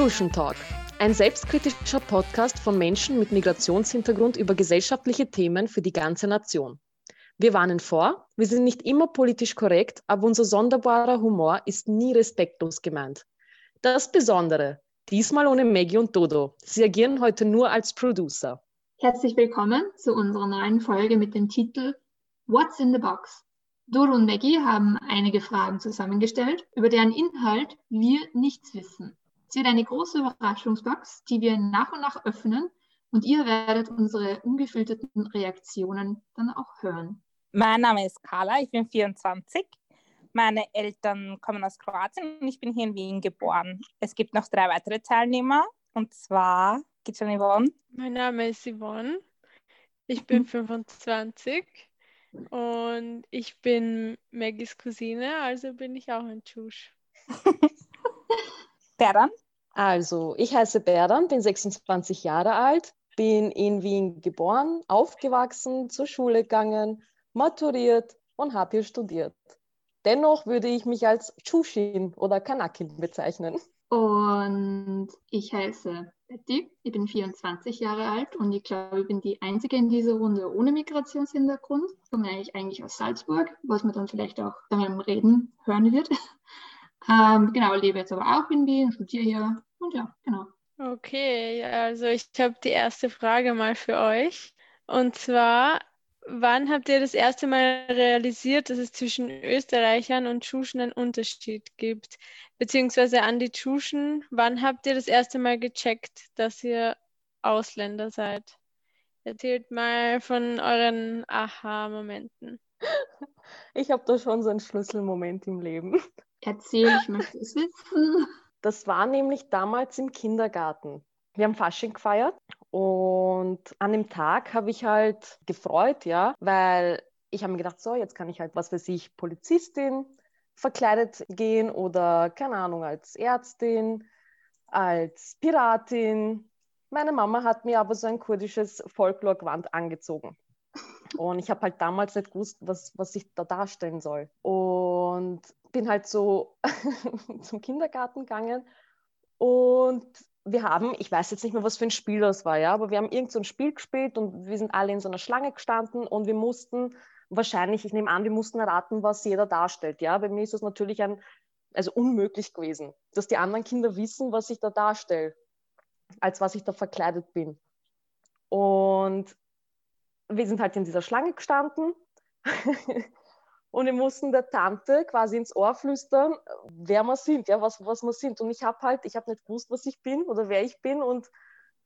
Schulschen Talk, ein selbstkritischer Podcast von Menschen mit Migrationshintergrund über gesellschaftliche Themen für die ganze Nation. Wir warnen vor, wir sind nicht immer politisch korrekt, aber unser sonderbarer Humor ist nie respektlos gemeint. Das Besondere, diesmal ohne Maggie und Dodo. Sie agieren heute nur als Producer. Herzlich willkommen zu unserer neuen Folge mit dem Titel What's in the Box? Dodo und Maggie haben einige Fragen zusammengestellt, über deren Inhalt wir nichts wissen. Es wird eine große Überraschungsbox, die wir nach und nach öffnen und ihr werdet unsere ungefilterten Reaktionen dann auch hören. Mein Name ist Carla, ich bin 24. Meine Eltern kommen aus Kroatien und ich bin hier in Wien geboren. Es gibt noch drei weitere Teilnehmer und zwar geht schon Yvonne. Mein Name ist Yvonne. Ich bin 25 und ich bin Maggies Cousine, also bin ich auch ein Tschusch. Berdan. Also, ich heiße Berdan, bin 26 Jahre alt, bin in Wien geboren, aufgewachsen, zur Schule gegangen, maturiert und habe hier studiert. Dennoch würde ich mich als Chushin oder Kanakin bezeichnen. Und ich heiße Betty, ich bin 24 Jahre alt und ich glaube, ich bin die Einzige in dieser Runde ohne Migrationshintergrund. Ich komme eigentlich, eigentlich aus Salzburg, was man dann vielleicht auch beim Reden hören wird. Ähm, genau, lebe jetzt aber auch in Wien, studiere hier und ja, genau. Okay, also ich habe die erste Frage mal für euch. Und zwar, wann habt ihr das erste Mal realisiert, dass es zwischen Österreichern und Tschuschen einen Unterschied gibt? Beziehungsweise an die Tschuschen, wann habt ihr das erste Mal gecheckt, dass ihr Ausländer seid? Erzählt mal von euren Aha-Momenten. Ich habe da schon so einen Schlüsselmoment im Leben. Erzähl, ich möchte es wissen. Das war nämlich damals im Kindergarten. Wir haben Fasching gefeiert und an dem Tag habe ich halt gefreut, ja, weil ich habe mir gedacht, so, jetzt kann ich halt, was weiß ich, Polizistin verkleidet gehen oder, keine Ahnung, als Ärztin, als Piratin. Meine Mama hat mir aber so ein kurdisches Folklore-Gewand angezogen. Und ich habe halt damals nicht gewusst, was, was ich da darstellen soll. Und bin halt so zum Kindergarten gegangen und wir haben, ich weiß jetzt nicht mehr, was für ein Spiel das war, ja, aber wir haben irgend so ein Spiel gespielt und wir sind alle in so einer Schlange gestanden und wir mussten wahrscheinlich, ich nehme an, wir mussten erraten, was jeder darstellt, ja. Bei mir ist das natürlich ein, also unmöglich gewesen, dass die anderen Kinder wissen, was ich da darstelle, als was ich da verkleidet bin. Und wir sind halt in dieser Schlange gestanden und wir mussten der Tante quasi ins Ohr flüstern, wer wir sind, ja, was, was wir sind. Und ich habe halt, ich habe nicht gewusst, was ich bin oder wer ich bin und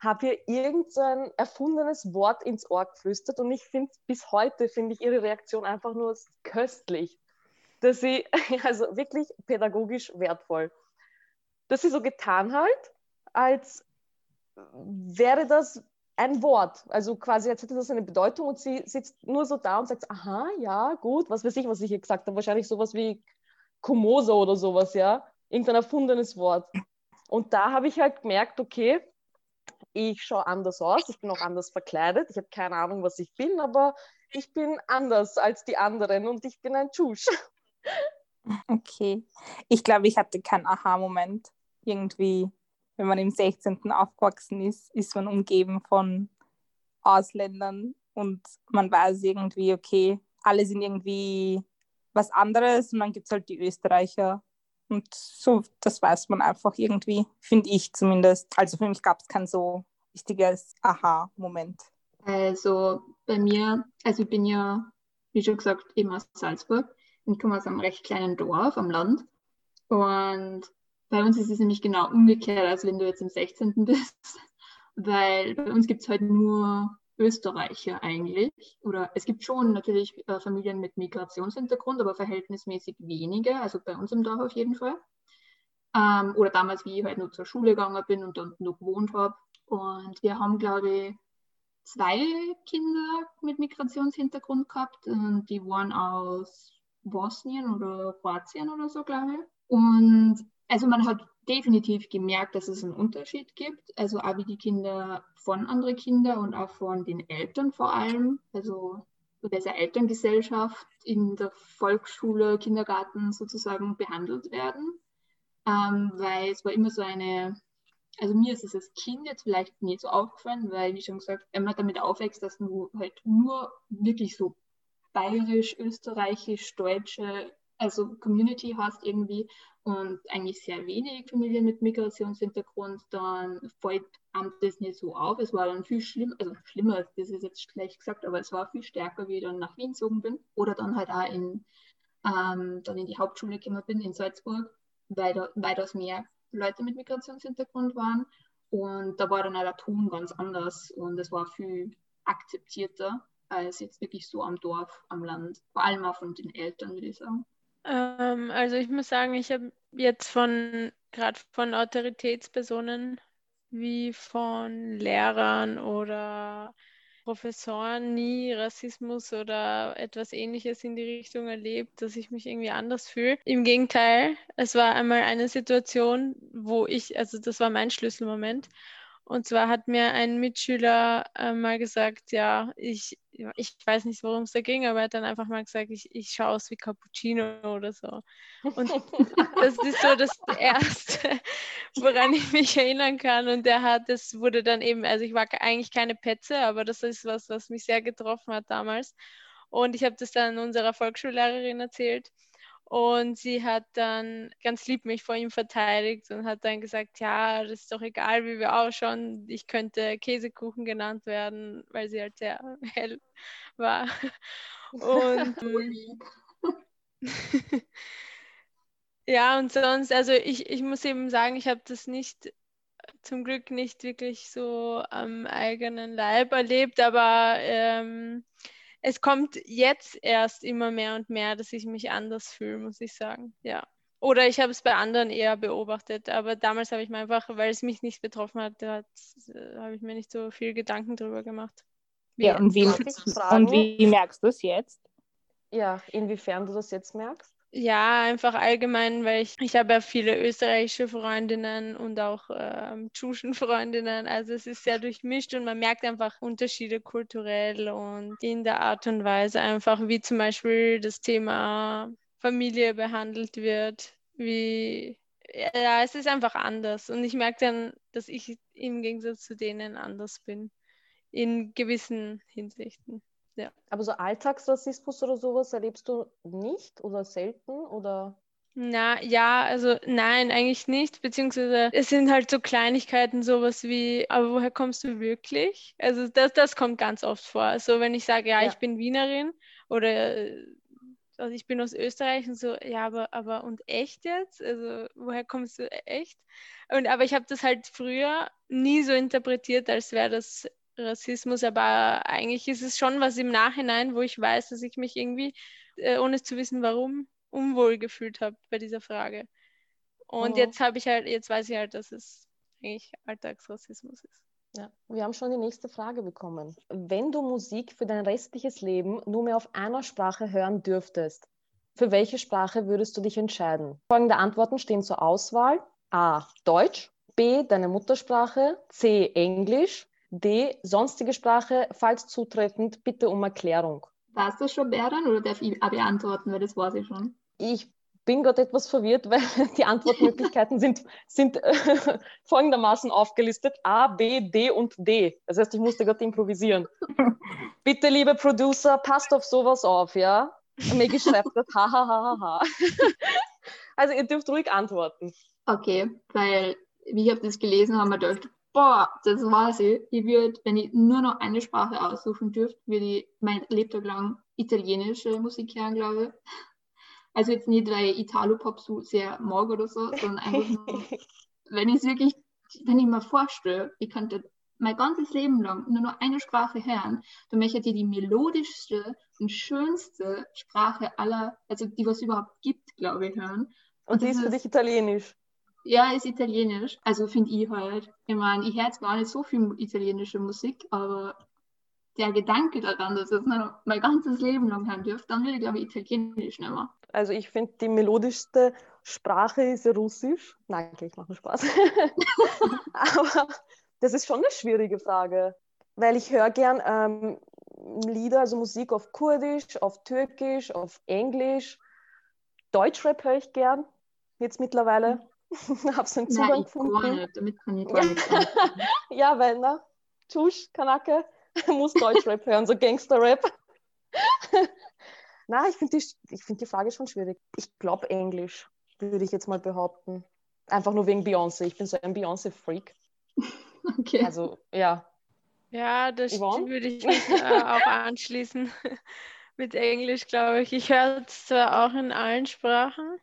habe ihr irgendein erfundenes Wort ins Ohr geflüstert. Und ich finde, bis heute finde ich ihre Reaktion einfach nur köstlich, dass sie, also wirklich pädagogisch wertvoll, dass sie so getan halt, als wäre das ein Wort. Also quasi, jetzt hätte das eine Bedeutung und sie sitzt nur so da und sagt, aha, ja, gut, was weiß ich, was ich hier gesagt habe. Wahrscheinlich sowas wie Komoso oder sowas, ja. Irgendein erfundenes Wort. Und da habe ich halt gemerkt, okay, ich schaue anders aus, ich bin auch anders verkleidet, ich habe keine Ahnung, was ich bin, aber ich bin anders als die anderen und ich bin ein Tschusch. Okay. Ich glaube, ich hatte keinen Aha-Moment. Irgendwie wenn man im 16. aufgewachsen ist, ist man umgeben von Ausländern und man weiß irgendwie, okay, alle sind irgendwie was anderes und dann gibt es halt die Österreicher. Und so, das weiß man einfach irgendwie, finde ich zumindest. Also für mich gab es kein so wichtiges Aha-Moment. Also bei mir, also ich bin ja, wie schon gesagt, eben aus Salzburg und komme aus einem recht kleinen Dorf am Land. Und bei uns ist es nämlich genau umgekehrt, als wenn du jetzt im 16. bist, weil bei uns gibt es halt nur Österreicher eigentlich. Oder es gibt schon natürlich äh, Familien mit Migrationshintergrund, aber verhältnismäßig wenige, also bei uns im Dorf auf jeden Fall. Ähm, oder damals, wie ich halt nur zur Schule gegangen bin und dort nur gewohnt habe. Und wir haben, glaube ich, zwei Kinder mit Migrationshintergrund gehabt. Und die waren aus Bosnien oder Kroatien oder so, glaube ich. Und also man hat definitiv gemerkt, dass es einen Unterschied gibt. Also auch wie die Kinder von anderen Kindern und auch von den Eltern vor allem. Also dieser Elterngesellschaft in der Volksschule, Kindergarten sozusagen behandelt werden. Ähm, weil es war immer so eine also mir ist es als Kind jetzt vielleicht nicht so aufgefallen, weil, wie schon gesagt, wenn man damit aufwächst, dass du halt nur wirklich so bayerisch, österreichisch, deutsche, also Community hast irgendwie und eigentlich sehr wenig Familien mit Migrationshintergrund, dann fällt einem das nicht so auf. Es war dann viel schlimmer, also schlimmer, das ist jetzt schlecht gesagt, aber es war viel stärker, wie ich dann nach Wien gezogen bin oder dann halt auch in, ähm, dann in die Hauptschule gekommen bin in Salzburg, weil da weitaus mehr Leute mit Migrationshintergrund waren und da war dann auch der Ton ganz anders und es war viel akzeptierter als jetzt wirklich so am Dorf, am Land, vor allem auch von den Eltern, würde ich sagen. Ähm, also ich muss sagen, ich habe jetzt von gerade von Autoritätspersonen wie von Lehrern oder Professoren nie Rassismus oder etwas ähnliches in die Richtung erlebt, dass ich mich irgendwie anders fühle. Im Gegenteil, es war einmal eine Situation, wo ich, also das war mein Schlüsselmoment, und zwar hat mir ein Mitschüler äh, mal gesagt, ja, ich, ich weiß nicht, worum es da ging, aber er hat dann einfach mal gesagt, ich, ich schaue aus wie Cappuccino oder so. Und das ist so das Erste, woran ich mich erinnern kann. Und der hat, das wurde dann eben, also ich war eigentlich keine Petze, aber das ist was, was mich sehr getroffen hat damals. Und ich habe das dann unserer Volksschullehrerin erzählt. Und sie hat dann ganz lieb mich vor ihm verteidigt und hat dann gesagt, ja, das ist doch egal, wie wir ausschauen. Ich könnte Käsekuchen genannt werden, weil sie halt sehr hell war. Und ja, und sonst, also ich, ich muss eben sagen, ich habe das nicht, zum Glück nicht wirklich so am eigenen Leib erlebt, aber ähm, es kommt jetzt erst immer mehr und mehr, dass ich mich anders fühle, muss ich sagen. Ja. Oder ich habe es bei anderen eher beobachtet, aber damals habe ich mir einfach, weil es mich nicht betroffen hat, hat äh, habe ich mir nicht so viel Gedanken darüber gemacht. Wie ja, und wie, und wie merkst du es jetzt? Ja, inwiefern du das jetzt merkst? Ja, einfach allgemein, weil ich, ich habe ja viele österreichische Freundinnen und auch ähm, Tschuschen-Freundinnen. Also es ist sehr durchmischt und man merkt einfach Unterschiede kulturell und in der Art und Weise einfach, wie zum Beispiel das Thema Familie behandelt wird, wie ja, es ist einfach anders. Und ich merke dann, dass ich im Gegensatz zu denen anders bin. In gewissen Hinsichten. Ja. Aber so Alltagsrassismus oder sowas erlebst du nicht oder selten oder? Na ja, also nein, eigentlich nicht. Beziehungsweise es sind halt so Kleinigkeiten, sowas wie, aber woher kommst du wirklich? Also das, das kommt ganz oft vor. Also wenn ich sage, ja, ja. ich bin Wienerin oder also ich bin aus Österreich und so, ja, aber, aber und echt jetzt? Also woher kommst du echt? Und aber ich habe das halt früher nie so interpretiert, als wäre das Rassismus, aber eigentlich ist es schon was im Nachhinein, wo ich weiß, dass ich mich irgendwie, äh, ohne zu wissen warum, unwohl gefühlt habe bei dieser Frage. Und oh. jetzt habe ich halt, jetzt weiß ich halt, dass es eigentlich Alltagsrassismus ist. Ja, wir haben schon die nächste Frage bekommen. Wenn du Musik für dein restliches Leben nur mehr auf einer Sprache hören dürftest, für welche Sprache würdest du dich entscheiden? Folgende Antworten stehen zur Auswahl. A. Deutsch. B. Deine Muttersprache. C. Englisch. D. Sonstige Sprache, falls zutreffend, bitte um Erklärung. Warst du schon, Berdan, oder darf ich beantworten, weil das war sie schon? Ich bin gerade etwas verwirrt, weil die Antwortmöglichkeiten sind, sind äh, folgendermaßen aufgelistet: A, B, D und D. Das heißt, ich musste gerade improvisieren. Bitte, liebe Producer, passt auf sowas auf, ja? Maggie schreibt das, ha, ha, ha, ha, ha. Also, ihr dürft ruhig antworten. Okay, weil, wie ich habe das gelesen, haben wir gedacht, boah, das weiß ich. Ich würde, wenn ich nur noch eine Sprache aussuchen dürfte, würde ich mein Lebtag lang italienische Musik hören, glaube ich. Also jetzt nicht, weil ich Italo-Pop so sehr mag oder so, sondern einfach nur, wenn ich es wirklich, wenn ich mir vorstelle, ich könnte mein ganzes Leben lang nur noch eine Sprache hören, dann möchte ich die melodischste und schönste Sprache aller, also die was es überhaupt gibt, glaube ich, hören. Und, und die ist für dich Italienisch? Ja, ist italienisch. Also finde ich halt. Ich meine, ich höre jetzt gar nicht so viel italienische Musik, aber der Gedanke daran, dass ich es mein ganzes Leben lang hören dürfte, dann will ich, glaube ich, Italienisch nicht mehr. Also ich finde, die melodischste Sprache ist Russisch. Nein, okay, ich mache Spaß. aber das ist schon eine schwierige Frage, weil ich höre gern ähm, Lieder, also Musik auf Kurdisch, auf Türkisch, auf Englisch. Deutschrap höre ich gern, jetzt mittlerweile. Habe so einen Nein, Zugang ich gar gefunden. nicht. Damit kann ich gar anfangen. Ja, weil, ne? Tschusch, Kanake, muss Deutschrap hören, so Gangsterrap. Na, ich finde die, ich find die Frage schon schwierig. Ich glaube Englisch, würde ich jetzt mal behaupten. Einfach nur wegen Beyoncé. Ich bin so ein Beyoncé-Freak. Okay. Also, ja. Ja, das würde ich mich äh, auch anschließen. Mit Englisch, glaube ich. Ich höre es zwar auch in allen Sprachen.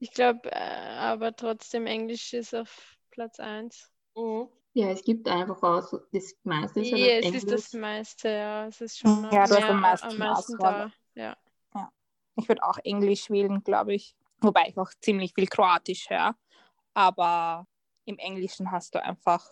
Ich glaube, äh, aber trotzdem Englisch ist auf Platz 1. Mhm. Ja, es gibt einfach auch so, das meiste ist halt Ja, auf es ist das meiste, ja. Es ist schon Ja, du hast mehr, am meisten am meisten Auswahl. da. Ja. Ich würde auch Englisch wählen, glaube ich. Wobei ich auch ziemlich viel Kroatisch höre. Aber im Englischen hast du einfach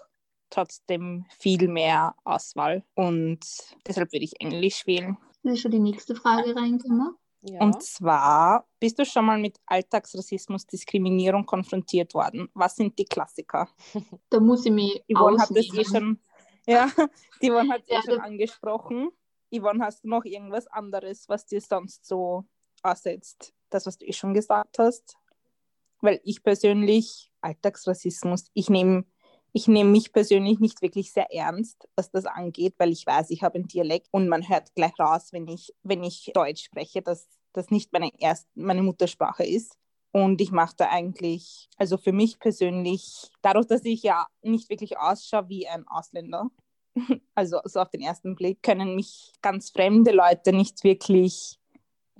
trotzdem viel mehr Auswahl. Und deshalb würde ich Englisch wählen. Das ist schon die nächste Frage reingekommen. Ja. Und zwar, bist du schon mal mit Alltagsrassismus, Diskriminierung konfrontiert worden? Was sind die Klassiker? Da muss ich mich Yvonne hat das eh schon, ja, die Yvonne hat es Ja, eh schon angesprochen. Yvonne, hast du noch irgendwas anderes, was dir sonst so aussetzt? Das, was du eh schon gesagt hast? Weil ich persönlich, Alltagsrassismus, ich nehme ich nehme mich persönlich nicht wirklich sehr ernst, was das angeht, weil ich weiß, ich habe einen Dialekt und man hört gleich raus, wenn ich, wenn ich Deutsch spreche, dass das nicht meine, erst, meine Muttersprache ist. Und ich mache da eigentlich, also für mich persönlich, dadurch, dass ich ja nicht wirklich ausschaue wie ein Ausländer, also so auf den ersten Blick, können mich ganz fremde Leute nicht wirklich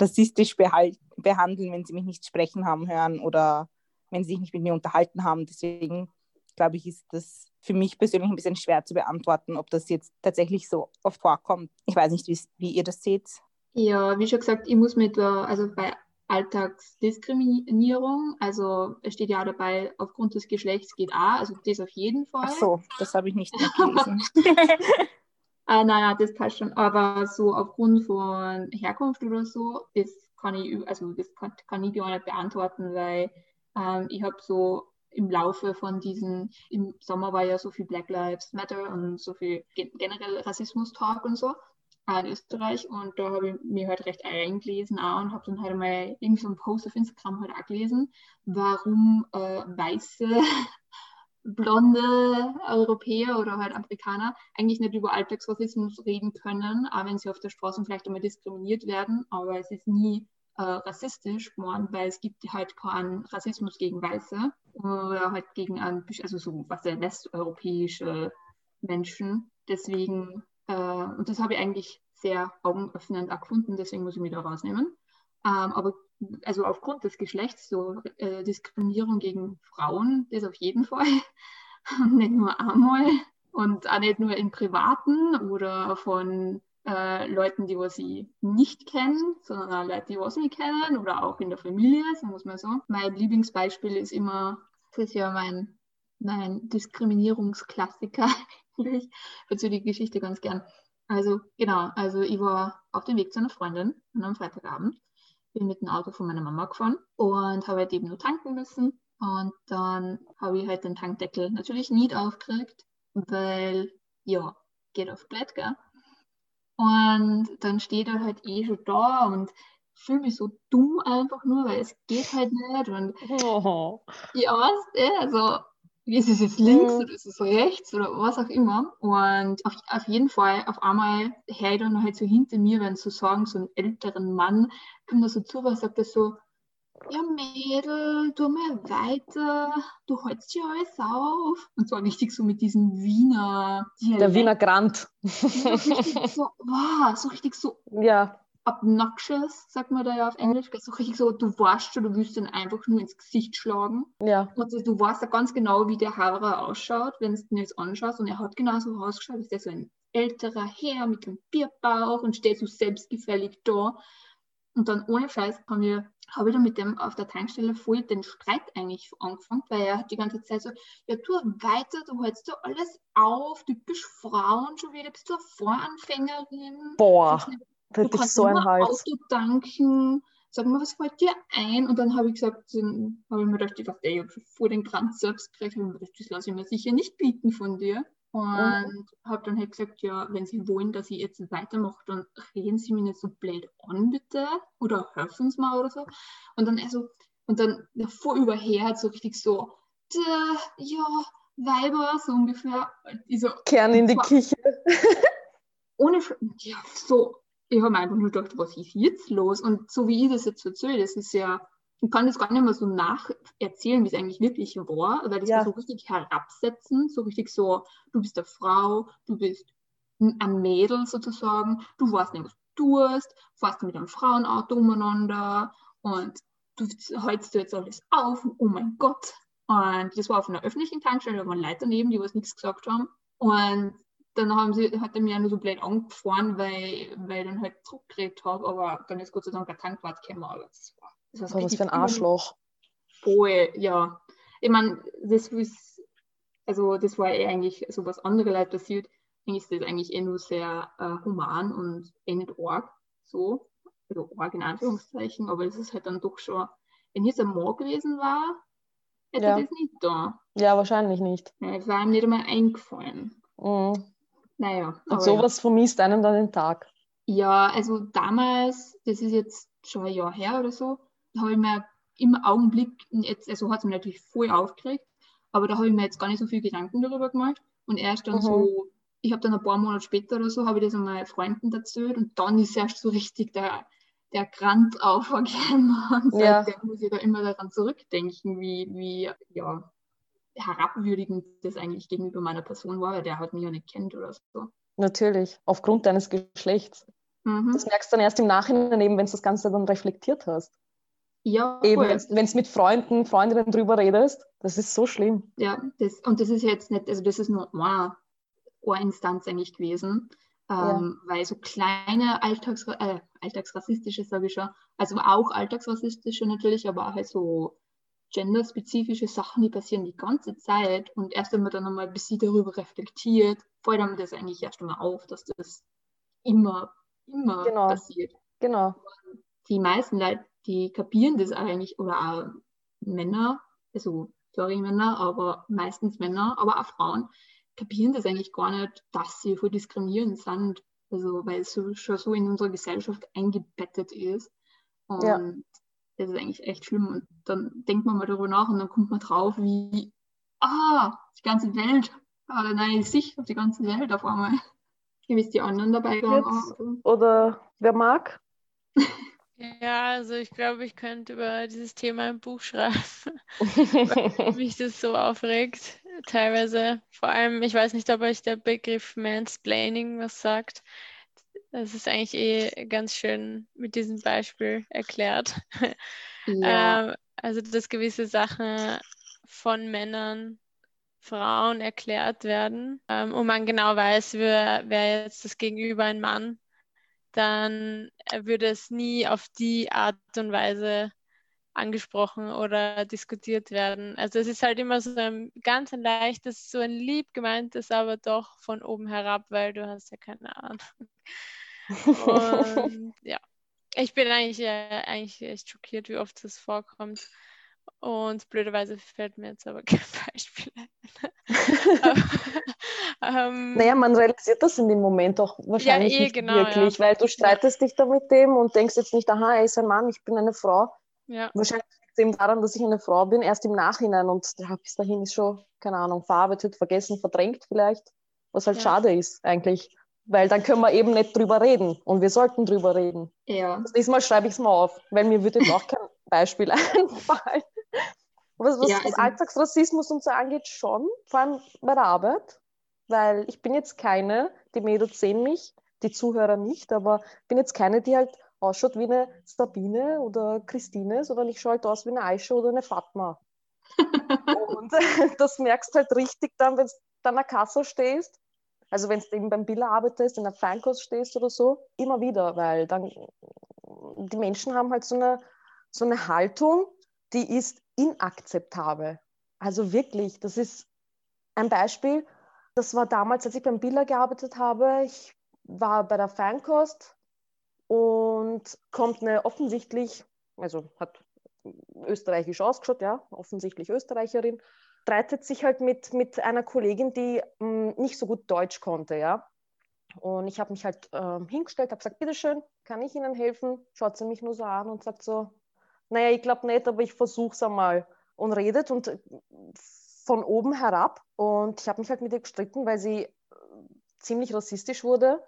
rassistisch behandeln, wenn sie mich nicht sprechen haben hören oder wenn sie sich nicht mit mir unterhalten haben. Deswegen glaube ich, ist das für mich persönlich ein bisschen schwer zu beantworten, ob das jetzt tatsächlich so oft vorkommt. Ich weiß nicht, wie ihr das seht. Ja, wie schon gesagt, ich muss mit, also bei Alltagsdiskriminierung, also es steht ja auch dabei, aufgrund des Geschlechts geht auch, also das auf jeden Fall. Ach so, das habe ich nicht gelesen. Ah, nein, nein, das passt schon. Aber so aufgrund von Herkunft oder so, das kann ich, also das kann, kann ich gar nicht beantworten, weil ähm, ich habe so im Laufe von diesen, im Sommer war ja so viel Black Lives Matter und so viel gen- generell Rassismus-Talk und so in Österreich und da habe ich mir halt recht eingelesen auch und habe dann halt mal irgendwie so einen Post auf Instagram halt auch gelesen, warum äh, weiße blonde Europäer oder halt Amerikaner eigentlich nicht über Alltagsrassismus reden können, auch wenn sie auf der Straße vielleicht einmal diskriminiert werden, aber es ist nie äh, rassistisch geworden, weil es gibt halt keinen Rassismus gegen Weiße oder halt gegen ein, also so was der westeuropäische Menschen. Deswegen, äh, und das habe ich eigentlich sehr augenöffnend gefunden, deswegen muss ich mich da rausnehmen. Ähm, aber also aufgrund des Geschlechts, so äh, Diskriminierung gegen Frauen, das auf jeden Fall. nicht nur einmal und auch nicht nur im Privaten oder von äh, Leuten, die was ich nicht kenne, sondern auch Leute, die was mich kennen oder auch in der Familie, sagen wir es mal so. Mein Lieblingsbeispiel ist immer, das ist ja mein, mein Diskriminierungsklassiker. ich erzähle die Geschichte ganz gern. Also genau, also ich war auf dem Weg zu einer Freundin an einem Freitagabend bin mit dem Auto von meiner Mama gefahren und habe halt eben nur tanken müssen. Und dann habe ich halt den Tankdeckel natürlich nicht aufgekriegt, weil, ja, geht auf Blatt, gell? Und dann steht er halt eh schon da und fühle mich so dumm einfach nur, weil es geht halt nicht. Und Oh. ja, weißt du, also ist es jetzt links Mhm. oder ist es rechts oder was auch immer. Und auf, auf jeden Fall, auf einmal ich dann halt so hinter mir, wenn so sagen, so einen älteren Mann, kommt da so zu, was sagt er so, ja Mädel, tu mal weiter, du hältst ja alles auf. Und zwar richtig so mit diesem Wiener Der Dialekt. Wiener Grant. So richtig so, wow, so richtig so ja, obnoxious, sagt man da ja auf Englisch. So richtig so, du weißt schon, du willst ihn einfach nur ins Gesicht schlagen. ja. Und du weißt ja ganz genau, wie der Hauer ausschaut, wenn du ihn jetzt anschaust. Und er hat genauso ausgeschaut, ist der so ein älterer Herr mit einem Bierbauch und steht so selbstgefällig da. Und dann ohne Scheiß haben wir, habe ich dann mit dem auf der Tankstelle voll den Streit eigentlich angefangen, weil er hat die ganze Zeit so, ja tu weiter, du hältst da alles auf, typisch Frauen schon wieder, bist du eine Voranfängerin. Boah, Du kannst so ein Hals. Auto tanken. Sag mal, was fällt dir ein? Und dann habe ich gesagt, dann habe ich mir gedacht, ich dachte, ich habe schon vor den Kranz selbst gekriegt. Gedacht, das lasse ich mir sicher nicht bieten von dir. Und habe dann halt gesagt, ja, wenn Sie wollen, dass ich jetzt weitermache, dann reden Sie mich nicht so blöd an, bitte. Oder helfen Sie mir oder so. Und dann also, Und dann vor überher so richtig so, ja, Weiber, so ungefähr. Ich so, Kern in die Küche. ohne, ja, so, ich habe mir einfach nur gedacht, was ist jetzt los? Und so wie ich das jetzt erzähle, das ist ja, ich kann das gar nicht mehr so nacherzählen, wie es eigentlich wirklich war, weil das Ja. war so richtig herabsetzen, so richtig so, du bist eine Frau, du bist ein Mädel sozusagen, du weißt nicht, was du tust, fährst mit einem Frauenauto umeinander und du hältst dir jetzt alles auf, oh mein Gott. Und das war auf einer öffentlichen Tankstelle, da waren Leute daneben, die was nichts gesagt haben. Und dann haben sie, hat er mir ja nur so blöd angefahren, weil, weil ich dann halt zurückgeredet habe, aber dann ist Gott sei Dank der Tankwart gekommen. Aber das war, das war so So was für ein Arschloch. Voll, ja. Ich meine, das ist, also das war eh eigentlich so was andere Leute passiert. Eigentlich ist das eigentlich eh nur sehr äh, human und eh nicht arg, so. Also arg in Anführungszeichen, aber das ist halt dann doch schon, wenn jetzt ein Mann gewesen war, hätte Ja. das nicht da. Ja, wahrscheinlich nicht. Ja, Es war ihm nicht einmal eingefallen. Mhm. Naja. Und sowas vermisst einem dann den Tag. Ja, also damals, das ist jetzt schon ein Jahr her oder so, da habe ich mir im Augenblick, jetzt, also hat es mich natürlich voll aufgeregt, aber da habe ich mir jetzt gar nicht so viel Gedanken darüber gemacht. Und erst dann Mhm. so, ich habe dann ein paar Monate später oder so, habe ich das an meine Freunden erzählt und dann ist erst so richtig der, der Grant aufgekommen. Und Ja. seitdem muss ich da immer daran zurückdenken, wie, wie ja, herabwürdigend das eigentlich gegenüber meiner Person war, weil der hat mich ja nicht kennt oder so. Natürlich. Aufgrund deines Geschlechts. Mhm. Das merkst du dann erst im Nachhinein, eben, wenn du das Ganze dann reflektiert hast. Ja, Eben, wenn du mit Freunden, Freundinnen drüber redest, das ist so schlimm. Ja, das, und das ist jetzt nicht, also das ist nur eine, eine Instanz eigentlich gewesen, ähm, weil so kleine Alltags, äh, alltagsrassistische, sage ich schon, also auch alltagsrassistische natürlich, aber auch halt so genderspezifische Sachen, die passieren die ganze Zeit und erst wenn man dann nochmal ein bisschen darüber reflektiert, fällt einem das eigentlich erst einmal auf, dass das immer, immer Genau. passiert Genau. die meisten Leute, die kapieren das eigentlich, oder auch Männer, also sorry Männer, aber meistens Männer, aber auch Frauen, kapieren das eigentlich gar nicht, dass sie voll diskriminierend sind. Also weil es so, schon so in unserer Gesellschaft eingebettet ist. Und Ja. das ist eigentlich echt schlimm. Und dann denkt man mal darüber nach und dann kommt man drauf, wie, ah, die ganze Welt, hat eine neue Sicht auf die ganze Welt auf einmal. Wie es die anderen dabei gegangen. Oder wer mag? Ja, also ich glaube, ich könnte über dieses Thema ein Buch schreiben, weil mich das so aufregt. Teilweise, vor allem, ich weiß nicht, ob euch der Begriff Mansplaining was sagt. Das ist eigentlich eh ganz schön mit diesem Beispiel erklärt. Ja. Ähm, also, dass gewisse Sachen von Männern Frauen erklärt werden ähm, und man genau weiß, wer, wer jetzt das Gegenüber ein Mann, dann würde es nie auf die Art und Weise angesprochen oder diskutiert werden. Also es ist halt immer so ein ganz ein leichtes, so ein lieb gemeintes, aber doch von oben herab, weil du hast ja keine Ahnung. Und ja, ich bin eigentlich, äh, eigentlich echt schockiert, wie oft das vorkommt. Und blöderweise fällt mir jetzt aber kein Beispiel ein. Aber, ähm, Naja, man realisiert das in dem Moment auch wahrscheinlich eh, nicht genau, wirklich, weil du streitest dich da mit dem und denkst jetzt nicht, aha, er ist ein Mann, ich bin eine Frau. ja, Wahrscheinlich liegt es eben daran, dass ich eine Frau bin, erst im Nachhinein und ja, bis dahin ist schon, keine Ahnung, verarbeitet, vergessen, verdrängt vielleicht, was halt Ja. schade ist eigentlich, weil dann können wir eben nicht drüber reden und wir sollten drüber reden. ja. Das nächste Mal schreibe ich es mal auf, weil mir würde jetzt auch kein Beispiel einfallen. Was, was, Ja, also- Alltagsrassismus und so angeht, schon, vor allem bei der Arbeit, weil ich bin jetzt keine, die Mädels sehen mich, die Zuhörer nicht, aber ich bin jetzt keine, die halt ausschaut wie eine Sabine oder Christine, sondern ich schaue halt aus wie eine Aisha oder eine Fatma. und das merkst halt richtig dann, wenn du dann an der Kasse stehst, also wenn du eben beim Biller arbeitest, in der Feinkost stehst oder so, immer wieder, weil dann die Menschen haben halt so eine, so eine Haltung, die ist inakzeptabel. Also wirklich, das ist ein Beispiel, das war damals, als ich beim Biller gearbeitet habe. Ich war bei der Feinkost und kommt eine offensichtlich, also hat österreichisch ausgeschaut, ja, offensichtlich Österreicherin, streitet sich halt mit, mit einer Kollegin, die mh, nicht so gut Deutsch konnte, ja. Und ich habe mich halt ähm, hingestellt, habe gesagt, bitteschön, kann ich Ihnen helfen? Schaut sie mich nur so an und sagt so, naja, ich glaube nicht, aber ich versuche es einmal. Und redet und äh, von oben herab. Und ich habe mich halt mit ihr gestritten, weil sie äh, ziemlich rassistisch wurde.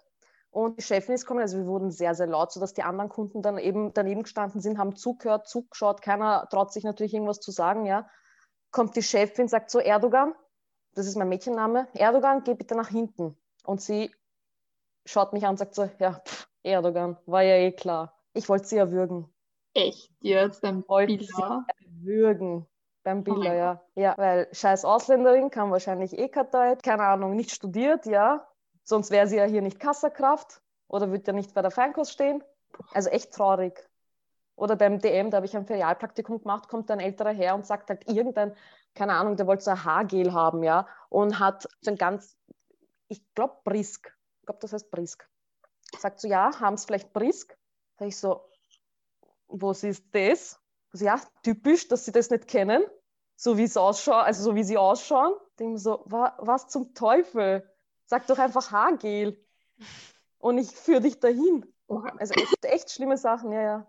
Und die Chefin ist gekommen, also wir wurden sehr, sehr laut, sodass die anderen Kunden dann eben daneben gestanden sind, haben zugehört, zugeschaut. Keiner traut sich natürlich irgendwas zu sagen, ja. Kommt die Chefin, sagt so, Erdogan, das ist mein Mädchenname, Erdogan, geh bitte nach hinten. Und sie schaut mich an und sagt so, ja, pff, Erdogan, war ja eh klar. Ich wollte sie erwürgen. Echt jetzt beim Wollte Bilder? sie erwürgen. Beim Biller, mein ja. Ja, weil scheiß Ausländerin kann wahrscheinlich eh kein Deutsch, keine Ahnung, nicht studiert, ja. Sonst wäre sie ja hier nicht Kassakraft oder würde ja nicht bei der Feinkost stehen. Also echt traurig. Oder beim DM, da habe ich ein Ferialpraktikum gemacht, kommt ein älterer Herr und sagt halt irgendein, keine Ahnung, der wollte so ein Haargel haben, ja, und hat so ein ganz, ich glaube Brisk, ich glaube, das heißt Brisk. Sagt so, ja, haben es vielleicht Brisk? Sag ich so, was ist das? Also, ja, typisch, dass sie das nicht kennen, so wie es ausschaut, also so wie sie ausschauen. Denke mir so, wa, was zum Teufel? Sag doch einfach Haargel. Und ich führe dich dahin. Also echt, echt schlimme Sachen, ja, ja.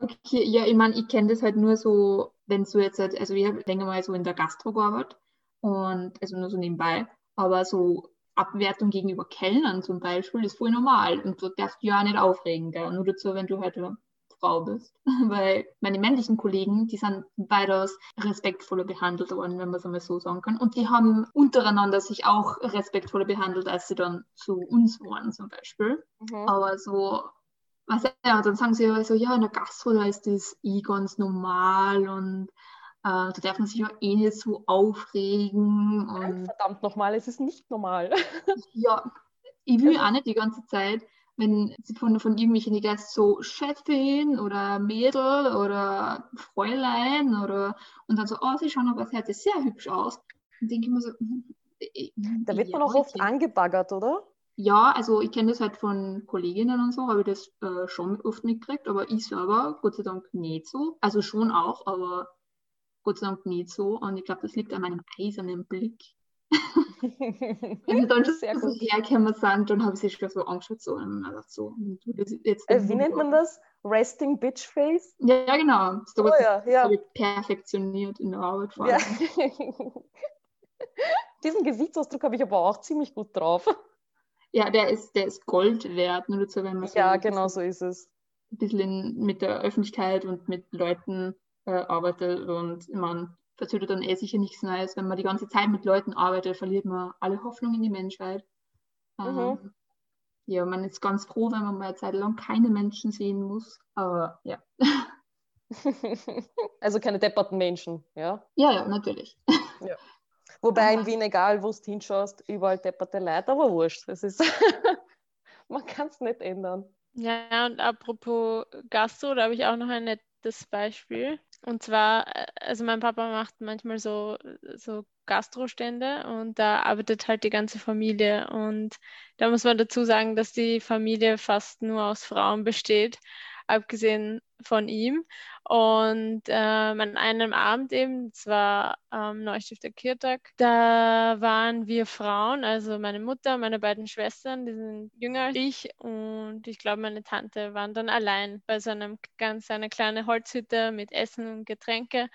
Okay, ja, ich meine, ich kenne das halt nur so, wenn du jetzt, halt, also ich habe länger mal so in der Gastro gearbeitet und also nur so nebenbei, aber so Abwertung gegenüber Kellnern zum Beispiel ist voll normal und du darfst dich ja auch nicht aufregen, gell? nur dazu, wenn du halt Frau bist, weil meine männlichen Kollegen, die sind weitaus respektvoller behandelt worden, wenn man es einmal so sagen kann und die haben untereinander sich auch respektvoller behandelt, als sie dann zu uns waren zum Beispiel. Mhm. Aber so, was ja, dann sagen sie ja so, ja, in der Gastro, da ist das eh ganz normal und äh, da darf man sich ja eh nicht so aufregen. Nein, Und verdammt nochmal, es ist nicht normal. ja, ich will auch nicht die ganze Zeit, wenn sie von, von irgendwelchen die Gäste so Chefin oder Mädel oder Fräulein oder und dann so, oh, sie schauen aber sehr hübsch aus. Und denke ich mir so, hm, äh, Da wird man ja, auch oft angebaggert, oder? Ja, also ich kenne das halt von Kolleginnen und so, habe ich das äh, schon oft mitgekriegt, aber ich selber Gott sei Dank nicht so. Also schon auch, aber Gott sei Dank nicht so. Und ich glaube, das liegt an meinem eisernen Blick. Wenn sie dann Sehr so gut. herkommen sind, dann habe ich sie schon so angeschaut so, und mir gedacht, so, hm, jetzt Äh, Wie nennt man das? Resting Bitch Face? Ja, genau. So Oh ja, ja. ich perfektioniert in der Arbeit vor ja. Diesen Gesichtsausdruck habe ich aber auch ziemlich gut drauf. Ja, der ist, der ist Gold wert, nur dazu, wenn man so Ja, genau so ist es. ein bisschen in, mit der Öffentlichkeit und mit Leuten äh, arbeitet und man verzögert dann eh sicher nichts Neues. Wenn man die ganze Zeit mit Leuten arbeitet, verliert man alle Hoffnung in die Menschheit. Ähm, Mhm. Ja, man ist ganz froh, wenn man mal eine Zeit lang keine Menschen sehen muss. Aber ja, Also keine depperten Menschen, ja. ja, ja, natürlich. Wobei Aber- in Wien, egal wo du hinschaust, überall depperte Leute, aber wurscht. Das ist Man kann es nicht ändern. Ja, und apropos Gastro, da habe ich auch noch ein nettes Beispiel. Und zwar, äh, also mein Papa macht manchmal so, so Gastrostände und da arbeitet halt die ganze Familie. Und da muss man dazu sagen, dass die Familie fast nur aus Frauen besteht, abgesehen von ihm. Und ähm, an einem Abend eben, es war ähm, Neustifter Kirtag, da waren wir Frauen, also meine Mutter, meine beiden Schwestern, die sind jünger als ich und ich glaube meine Tante waren dann allein bei so einem ganz einer kleine Holzhütte mit Essen und Getränke.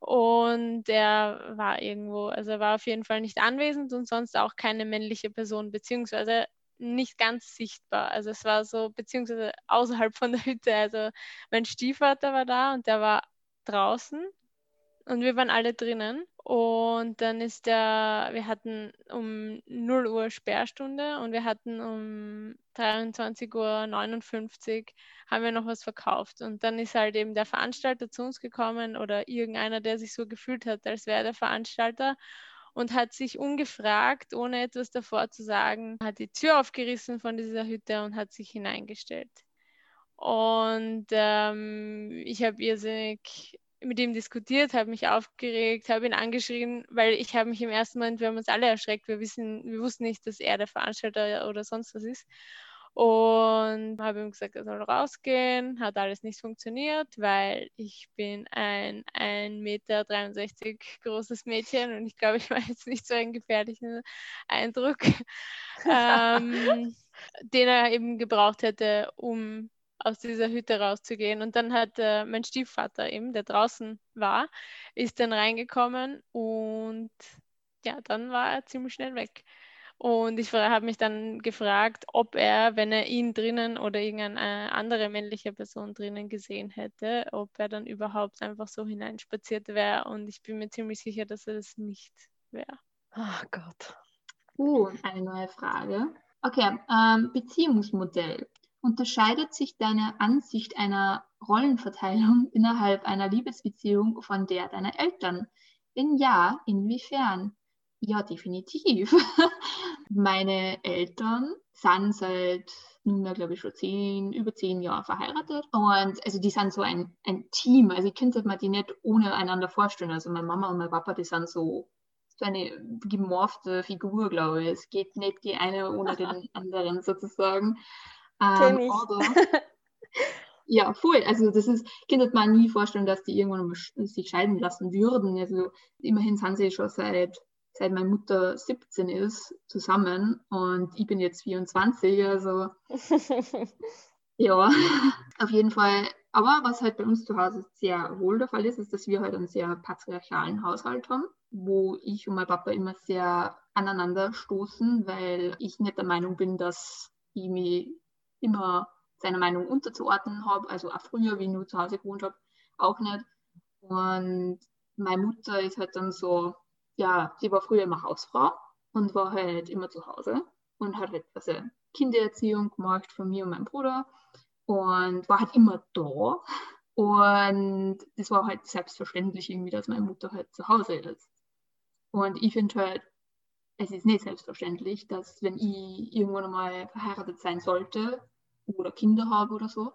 Und er war irgendwo, also er war auf jeden Fall nicht anwesend und sonst auch keine männliche Person, beziehungsweise nicht ganz sichtbar. Also es war so, beziehungsweise außerhalb von der Hütte. Also mein Stiefvater war da und der war draußen und wir waren alle drinnen. Und dann ist der, wir hatten um 0 Uhr Sperrstunde und wir hatten um 23.59 Uhr haben wir noch was verkauft. Und dann ist halt eben der Veranstalter zu uns gekommen oder irgendeiner, der sich so gefühlt hat, als wäre der Veranstalter und hat sich ungefragt, ohne etwas davor zu sagen, hat die Tür aufgerissen von dieser Hütte und hat sich hineingestellt. Und ähm, ich habe irrsinnig mit ihm diskutiert, habe mich aufgeregt, habe ihn angeschrien, weil ich habe mich im ersten Moment, wir haben uns alle erschreckt, wir, wissen, wir wussten nicht, dass er der Veranstalter oder sonst was ist. Und habe ihm gesagt, er soll rausgehen. Hat alles nicht funktioniert, weil ich bin ein 1,63 Meter großes Mädchen und ich glaube, ich war jetzt nicht so einen gefährlichen Eindruck, ähm, den er eben gebraucht hätte, um aus dieser Hütte rauszugehen. Und dann hat äh, mein Stiefvater eben, der draußen war, ist dann reingekommen und ja, dann war er ziemlich schnell weg. Und ich habe mich dann gefragt, ob er, wenn er ihn drinnen oder irgendeine andere männliche Person drinnen gesehen hätte, ob er dann überhaupt einfach so hineinspaziert wäre. Und ich bin mir ziemlich sicher, dass er das nicht wäre. Ach Gott. Uh, eine neue Frage. Okay, ähm, Beziehungsmodell. Unterscheidet sich deine Ansicht einer Rollenverteilung innerhalb einer Liebesbeziehung von der deiner Eltern? Wenn ja, inwiefern? Ja, definitiv. Meine Eltern sind seit nunmehr, glaube ich, schon zehn, über zehn Jahre verheiratet. Und also die sind so ein, ein Team. Also ich könnte mir die nicht ohne einander vorstellen. Also meine Mama und mein Papa, die sind so, so eine gemorfte Figur, glaube ich. Es geht nicht die eine ohne den anderen sozusagen. Ähm, aber, ja, voll. Also das ist, könnte man nie vorstellen, dass die irgendwann sich scheiden lassen würden. Also immerhin sind sie schon seit seit meine Mutter 17 ist, zusammen und ich bin jetzt 24, also ja, auf jeden Fall. Aber was halt bei uns zu Hause sehr wohl der Fall ist, ist, dass wir halt einen sehr patriarchalen Haushalt haben, wo ich und mein Papa immer sehr aneinander stoßen, weil ich nicht der Meinung bin, dass ich mich immer seiner Meinung unterzuordnen habe, also auch früher, wie ich nur zu Hause gewohnt habe, auch nicht. Und meine Mutter ist halt dann so, ja, sie war früher immer Hausfrau und war halt immer zu Hause und hat halt also Kindererziehung gemacht von mir und meinem Bruder und war halt immer da. Und das war halt selbstverständlich irgendwie, dass meine Mutter halt zu Hause ist. Und ich finde halt, es ist nicht selbstverständlich, dass wenn ich irgendwann einmal verheiratet sein sollte oder Kinder habe oder so,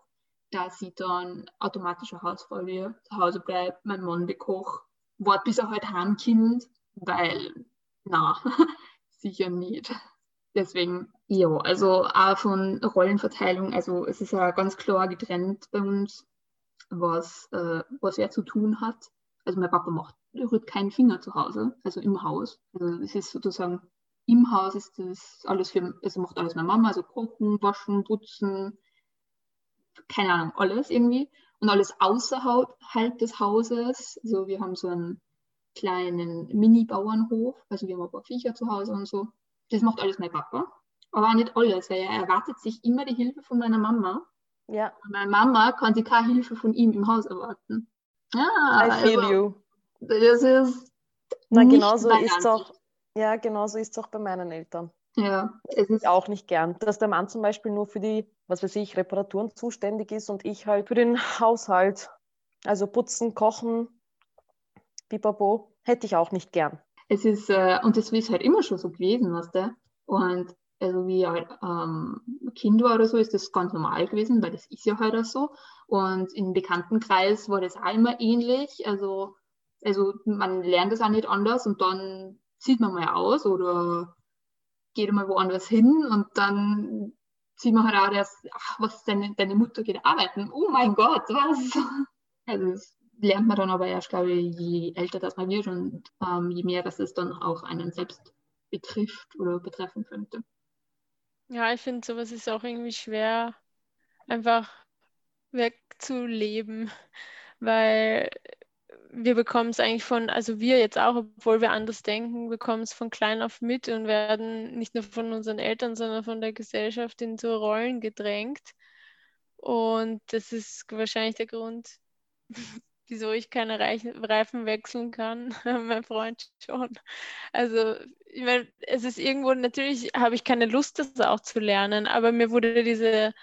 dass sie dann automatisch eine Hausfrau wird, zu Hause bleibt, mein Mann bekocht, wart bis er halt heimkommt weil, na, sicher nicht. Deswegen, ja, also auch von Rollenverteilung, also es ist ja ganz klar getrennt bei uns, was, äh, was er zu tun hat. Also mein Papa macht rührt keinen Finger zu Hause, also im Haus. Also es ist sozusagen, im Haus ist das alles für, also macht alles meine Mama, also kochen, waschen, putzen, keine Ahnung, alles irgendwie. Und alles außerhalb des Hauses, also wir haben so ein kleinen Mini-Bauernhof. Also wir haben ein paar Viecher zu Hause und so. Das macht alles mein Papa. Aber auch nicht alles, weil er erwartet sich immer die Hilfe von meiner Mama. Ja. Und meine Mama kann sich keine Hilfe von ihm im Haus erwarten. Ja, I feel also, you. Das ist. Na, genauso ist es auch. Ja, genauso ist es auch bei meinen Eltern. Ja, es ist auch nicht gern, dass der Mann zum Beispiel nur für die, was weiß ich, Reparaturen zuständig ist und ich halt für den Haushalt. Also putzen, kochen, Pipapo, hätte ich auch nicht gern. Es ist, äh, und das ist halt immer schon so gewesen, weißt du? Und also wie ich halt ähm, Kind war oder so, ist das ganz normal gewesen, weil das ist ja halt auch so. Und im Bekanntenkreis war das auch immer ähnlich. Also, also man lernt das auch nicht anders und dann zieht man mal aus oder geht mal woanders hin und dann sieht man halt auch, dass, ach, was, deine, deine Mutter geht arbeiten. Oh mein Gott, was? Also es lernt man dann aber erst, glaube ich, je älter das man wird und ähm, je mehr das es dann auch einen selbst betrifft oder betreffen könnte. Ja, ich finde, sowas ist auch irgendwie schwer, einfach wegzuleben, weil wir bekommen es eigentlich von, also wir jetzt auch, obwohl wir anders denken, bekommen es von klein auf mit und werden nicht nur von unseren Eltern, sondern von der Gesellschaft in so Rollen gedrängt. Und das ist wahrscheinlich der Grund, wieso ich keine Reifen wechseln kann. mein Freund schon. Also, ich meine, es ist irgendwo, natürlich habe ich keine Lust, das auch zu lernen, aber mir wurde diese,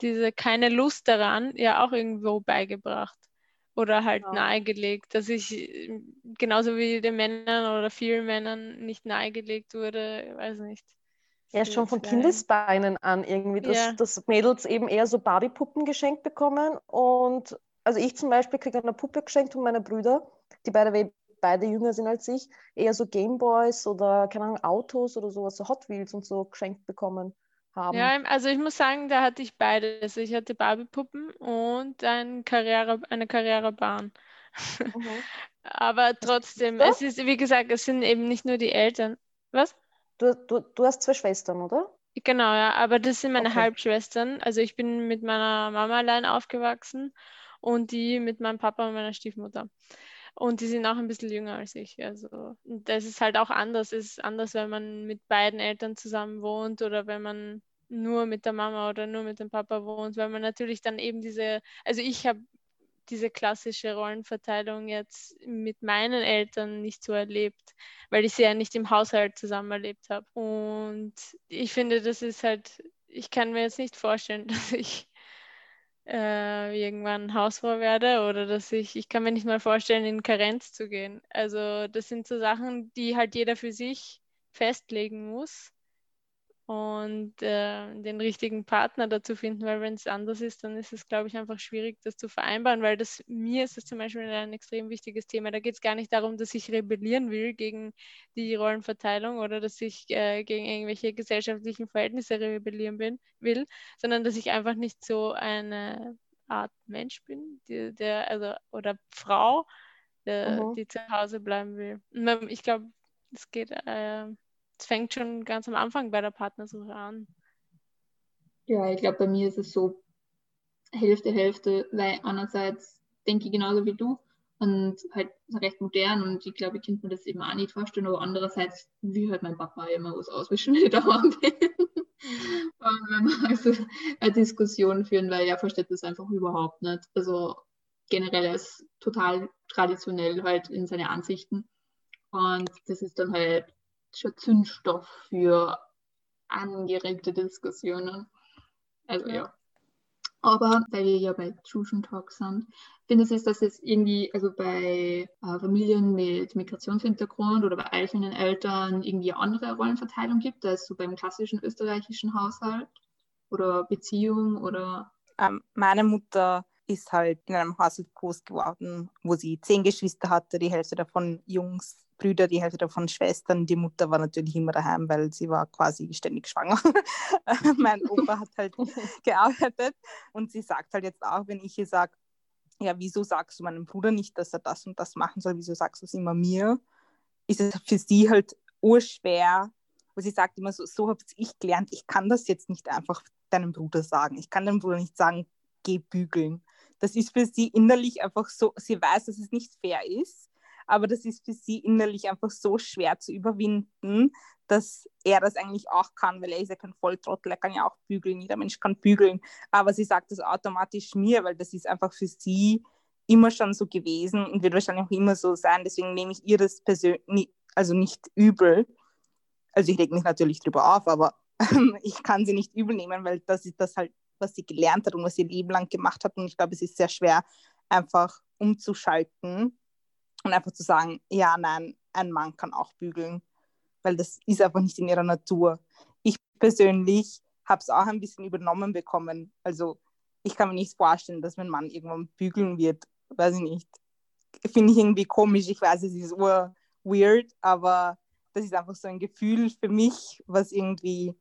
diese keine Lust daran ja auch irgendwo beigebracht oder halt ja. nahegelegt, dass ich genauso wie den Männern oder vielen Männern nicht nahegelegt wurde, weiß nicht. Ja, schon von Kindesbeinen an irgendwie, dass, ja. dass Mädels eben eher so Barbiepuppen geschenkt bekommen und also ich zum Beispiel kriege eine Puppe geschenkt von meinen Brüdern, die beide, beide jünger sind als ich, eher so Gameboys oder keine Ahnung, Autos oder sowas, so Hot Wheels und so geschenkt bekommen haben. Ja, also ich muss sagen, da hatte ich beides. Ich hatte Barbie-Puppen und ein Karriere, eine Karrierebahn. Mhm. Aber trotzdem, es ist, wie gesagt, es sind eben nicht nur die Eltern. Was? Du, du, du hast zwei Schwestern, oder? Genau, ja, aber das sind meine Okay. Halbschwestern. Also ich bin mit meiner Mama allein aufgewachsen und die mit meinem Papa und meiner Stiefmutter. Und die sind auch ein bisschen jünger als ich. Also und das ist halt auch anders. Es ist anders, wenn man mit beiden Eltern zusammen wohnt oder wenn man nur mit der Mama oder nur mit dem Papa wohnt, weil man natürlich dann eben diese, also ich habe diese klassische Rollenverteilung jetzt mit meinen Eltern nicht so erlebt, weil ich sie ja nicht im Haushalt zusammen erlebt habe. Und ich finde, das ist halt, ich kann mir jetzt nicht vorstellen, dass ich äh, irgendwann Hausfrau werde oder dass ich, ich kann mir nicht mal vorstellen, in Karenz zu gehen. Also das sind so Sachen, die halt jeder für sich festlegen muss und äh, den richtigen Partner dazu finden, weil wenn es anders ist, dann ist es, glaube ich, einfach schwierig, das zu vereinbaren, weil das mir ist das zum Beispiel ein extrem wichtiges Thema. Da geht es gar nicht darum, dass ich rebellieren will gegen die Rollenverteilung oder dass ich äh, gegen irgendwelche gesellschaftlichen Verhältnisse rebellieren bin, will, sondern dass ich einfach nicht so eine Art Mensch bin, die, der, also oder Frau, der, Mhm. die zu Hause bleiben will. Ich glaube, es geht, äh, es fängt schon ganz am Anfang bei der Partnersuche an. Ja, ich glaube, bei mir ist es so Hälfte, Hälfte, weil einerseits denke ich genauso wie du und halt recht modern und ich glaube, ich könnte mir das eben auch nicht vorstellen, aber andererseits will halt mein Papa immer was auswischen, wenn ich daheim bin. Und wenn wir also eine Diskussion führen, weil er versteht das einfach überhaupt nicht. Also generell er ist total traditionell halt in seine Ansichten. Und das ist dann halt schon Zündstoff für angeregte Diskussionen. Also Ja. ja. Aber weil wir ja bei Fusion Talk sind, finde ich, dass es irgendwie, also bei äh, Familien mit Migrationshintergrund oder bei einzelnen Eltern irgendwie eine andere Rollenverteilung gibt, als so beim klassischen österreichischen Haushalt oder Beziehung oder Ähm, meine Mutter ist halt in einem Haushalt groß geworden, wo sie zehn Geschwister hatte, die Hälfte davon Jungs, Brüder, die Hälfte davon Schwestern. Die Mutter war natürlich immer daheim, weil sie war quasi ständig schwanger. mein Opa hat halt gearbeitet und sie sagt halt jetzt auch, wenn ich ihr sage, ja, wieso sagst du meinem Bruder nicht, dass er das und das machen soll, wieso sagst du es immer mir? Ist es für sie halt urschwer, wo sie sagt immer so, so habe ich gelernt, ich kann das jetzt nicht einfach deinem Bruder sagen. Ich kann deinem Bruder nicht sagen, geh bügeln. Das ist für sie innerlich einfach so, sie weiß, dass es nicht fair ist, aber das ist für sie innerlich einfach so schwer zu überwinden, dass er das eigentlich auch kann, weil er ist ja kein Volltrottel, er kann ja auch bügeln, jeder Mensch kann bügeln, aber sie sagt das automatisch mir, weil das ist einfach für sie immer schon so gewesen und wird wahrscheinlich auch immer so sein, deswegen nehme ich ihr das persönlich, also nicht übel, also ich reg mich natürlich drüber auf, aber ich kann sie nicht übel nehmen, weil das ist das halt, was sie gelernt hat und was sie Leben lang gemacht hat. Und ich glaube, es ist sehr schwer, einfach umzuschalten und einfach zu sagen, ja, nein, ein Mann kann auch bügeln, weil das ist einfach nicht in ihrer Natur. Ich persönlich habe es auch ein bisschen übernommen bekommen. Also ich kann mir nicht vorstellen, dass mein Mann irgendwann bügeln wird. Weiß ich nicht. Finde ich irgendwie komisch. Ich weiß, es ist ur weird, aber das ist einfach so ein Gefühl für mich, was irgendwie,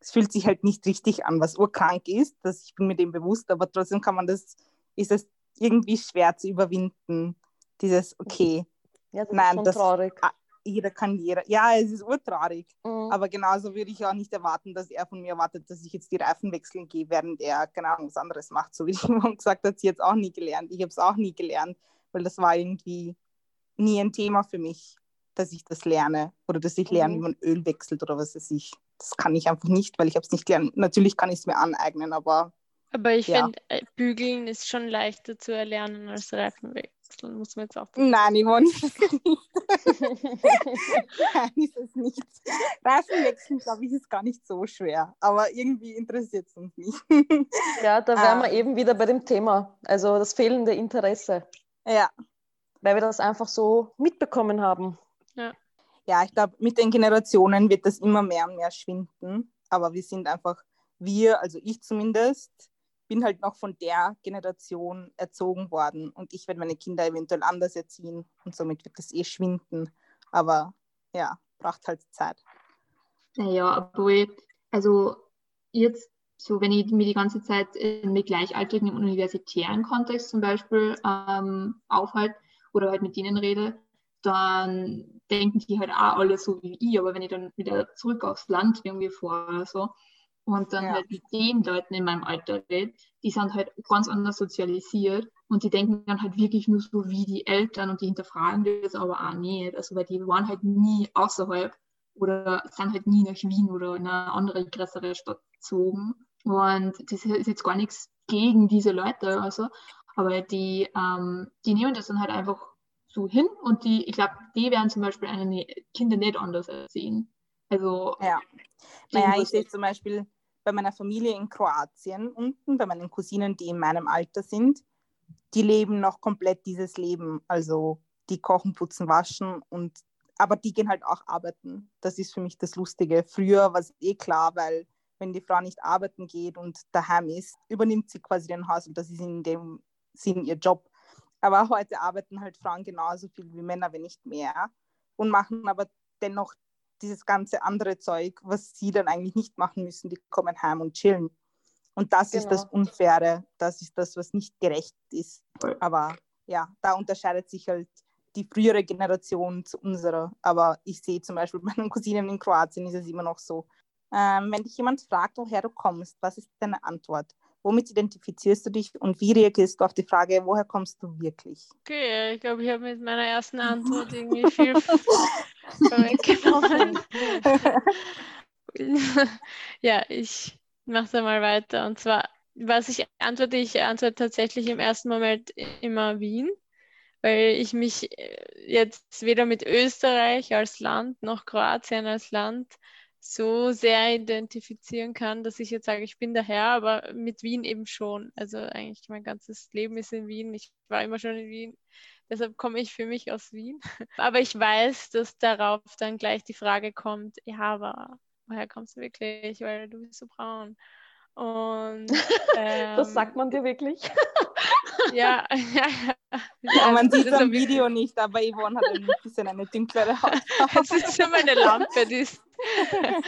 es fühlt sich halt nicht richtig an, was urkrank ist. Das, ich bin mir dem bewusst, aber trotzdem kann man das, ist es irgendwie schwer zu überwinden. Dieses, okay, Ja, das Nein, ist schon das- traurig. jeder kann jeder. Ja, es ist urtraurig. Mhm. Aber genauso würde ich auch nicht erwarten, dass er von mir erwartet, dass ich jetzt die Reifen wechseln gehe, während er, keine Ahnung, was anderes macht. So wie die Mom gesagt hat, sie jetzt auch nie gelernt. Ich habe es auch nie gelernt, weil das war irgendwie nie ein Thema für mich, dass ich das lerne oder dass ich lerne, Mhm. wie man Öl wechselt oder was weiß ich. Das kann ich einfach nicht, weil ich habe es nicht gelernt. Natürlich kann ich es mir aneignen, aber Aber ich Ja. finde, äh, bügeln ist schon leichter zu erlernen als Reifen wechseln, muss man jetzt auch nein, Yvonne, ist es nicht. Nein, ist es nicht. Reifen wechseln, glaube ich, ist gar nicht so schwer. Aber irgendwie interessiert es uns nicht. ja, da wären wir Ähm. eben wieder bei dem Thema. Also das fehlende Interesse, ja. weil wir das einfach so mitbekommen haben. ja, ich glaube, mit den Generationen wird das immer mehr und mehr schwinden. Aber wir sind einfach, wir, also ich zumindest, bin halt noch von der Generation erzogen worden. Und ich werde meine Kinder eventuell anders erziehen. Und somit wird das eh schwinden. Aber ja, braucht halt Zeit. Naja, obwohl, also jetzt, so wenn ich mir die ganze Zeit äh, mit Gleichaltrigen im universitären Kontext zum Beispiel ähm, aufhalte oder halt mit denen rede, dann denken die halt auch alle so wie ich. Aber wenn ich dann wieder zurück aufs Land irgendwie fahre oder so, und dann Ja. halt mit den Leuten in meinem Alter rede, die sind halt ganz anders sozialisiert und die denken dann halt wirklich nur so wie die Eltern und die hinterfragen das aber auch nicht. Also weil die waren halt nie außerhalb oder sind halt nie nach Wien oder in eine andere größere Stadt gezogen. Und das ist jetzt gar nichts gegen diese Leute, also, aber die, ähm, die nehmen das dann halt einfach so hin und die, ich glaube, die werden zum Beispiel eine ne- Kinder nicht anders erziehen. Also Ja. Naja, ich sehe zum Beispiel bei meiner Familie in Kroatien unten, bei meinen Cousinen, die in meinem Alter sind, die leben noch komplett dieses Leben. Also die kochen, putzen, waschen und aber die gehen halt auch arbeiten. Das ist für mich das Lustige. Früher war es eh klar, weil wenn die Frau nicht arbeiten geht und daheim ist, übernimmt sie quasi den Haushalt. Das ist in dem Sinn ihr Job. Aber heute arbeiten halt Frauen genauso viel wie Männer, wenn nicht mehr. Und machen aber dennoch dieses ganze andere Zeug, was sie dann eigentlich nicht machen müssen. Die kommen heim und chillen. Und das ist das Genau. Unfaire. Das ist das, was nicht gerecht ist. Aber ja, da unterscheidet sich halt die frühere Generation zu unserer. Aber ich sehe zum Beispiel bei meinen Cousinen in Kroatien ist es immer noch so. Ähm, wenn dich jemand fragt, woher du kommst, was ist deine Antwort? Womit identifizierst du dich und wie reagierst du auf die Frage, woher kommst du wirklich? Okay, ich glaube, ich habe mit meiner ersten Antwort irgendwie viel vorweggenommen. ja, ich mache da mal weiter. Und zwar, was ich antworte, ich antworte tatsächlich im ersten Moment immer Wien, weil ich mich äh, jetzt weder mit Österreich als Land noch Kroatien als Land so sehr identifizieren kann, dass ich jetzt sage, ich bin daher, aber mit Wien eben schon. Also eigentlich mein ganzes Leben ist in Wien. Ich war immer schon in Wien. Deshalb komme ich für mich aus Wien. Aber ich weiß, dass darauf dann gleich die Frage kommt, ja, aber woher kommst du wirklich? Weil du bist so braun. Und Das ähm, sagt man dir wirklich? ja, ja, ja. Man sieht es am wirklich- Video nicht, aber Yvonne hat ein bisschen eine dunklere Haut. Es ist schon meine Lampe, die ist.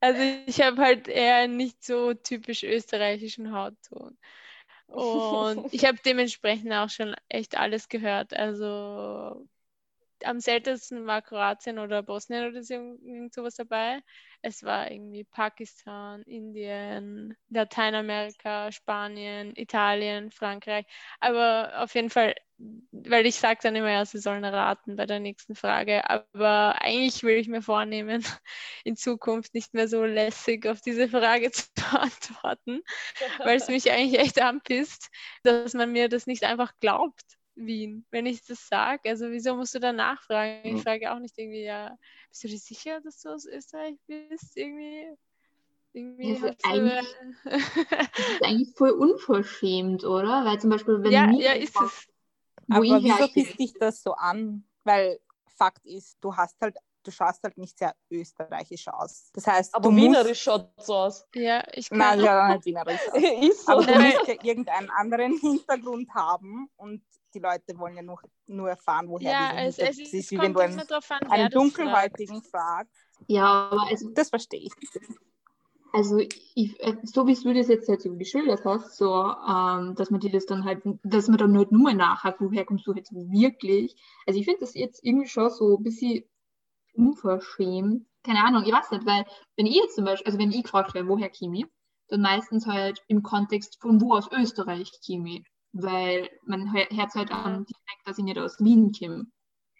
Also ich habe halt eher einen nicht so typisch österreichischen Hautton. Und ich habe dementsprechend auch schon echt alles gehört. Also am seltensten war Kroatien oder Bosnien oder so, irgend sowas dabei. Es war irgendwie Pakistan, Indien, Lateinamerika, Spanien, Italien, Frankreich. Aber auf jeden Fall, weil ich sage dann immer, ja, sie sollen raten bei der nächsten Frage. Aber eigentlich will ich mir vornehmen, in Zukunft nicht mehr so lässig auf diese Frage zu antworten, weil es mich eigentlich echt anpisst, dass man mir das nicht einfach glaubt. Wien, wenn ich das sage. Also wieso musst du da nachfragen? Ich Mhm. frage auch nicht irgendwie, ja, bist du dir sicher, dass du aus Österreich bist? Irgendwie, irgendwie hast du, eigentlich- Das ist eigentlich voll unverschämt, oder? Weil zum Beispiel, wenn ja, ja, ist fragt, es. wo Aber ich wieso pisst dich das so an? Weil Fakt ist, du hast halt, du schaust halt nicht sehr österreichisch aus. Das heißt, Aber du wienerisch schaut so aus. Ja, ich kann. Nein, ja, nicht wienerisch aus. Ist so. Aber du musst ja irgendeinen anderen Hintergrund haben und die Leute wollen ja nur, nur erfahren, woher ja, es, es, ist. es Wie wenn kommt du einen, an, einen. Dunkelhäutigen fragst. ja, aber also, Das verstehe ich. also ich, so wie du das jetzt halt so geschildert hast, so, ähm, dass man dir das dann halt, dass man dann halt nur nachhakt, woher kommst du jetzt wirklich? Also ich finde das jetzt irgendwie schon so ein bisschen unverschämt. Keine Ahnung, ich weiß nicht, weil wenn ich jetzt zum Beispiel, also wenn ich gefragt werde, woher ich, dann meistens halt im Kontext von wo aus Österreich ich. Weil man hört halt an direkt, dass ich nicht aus Wien komme.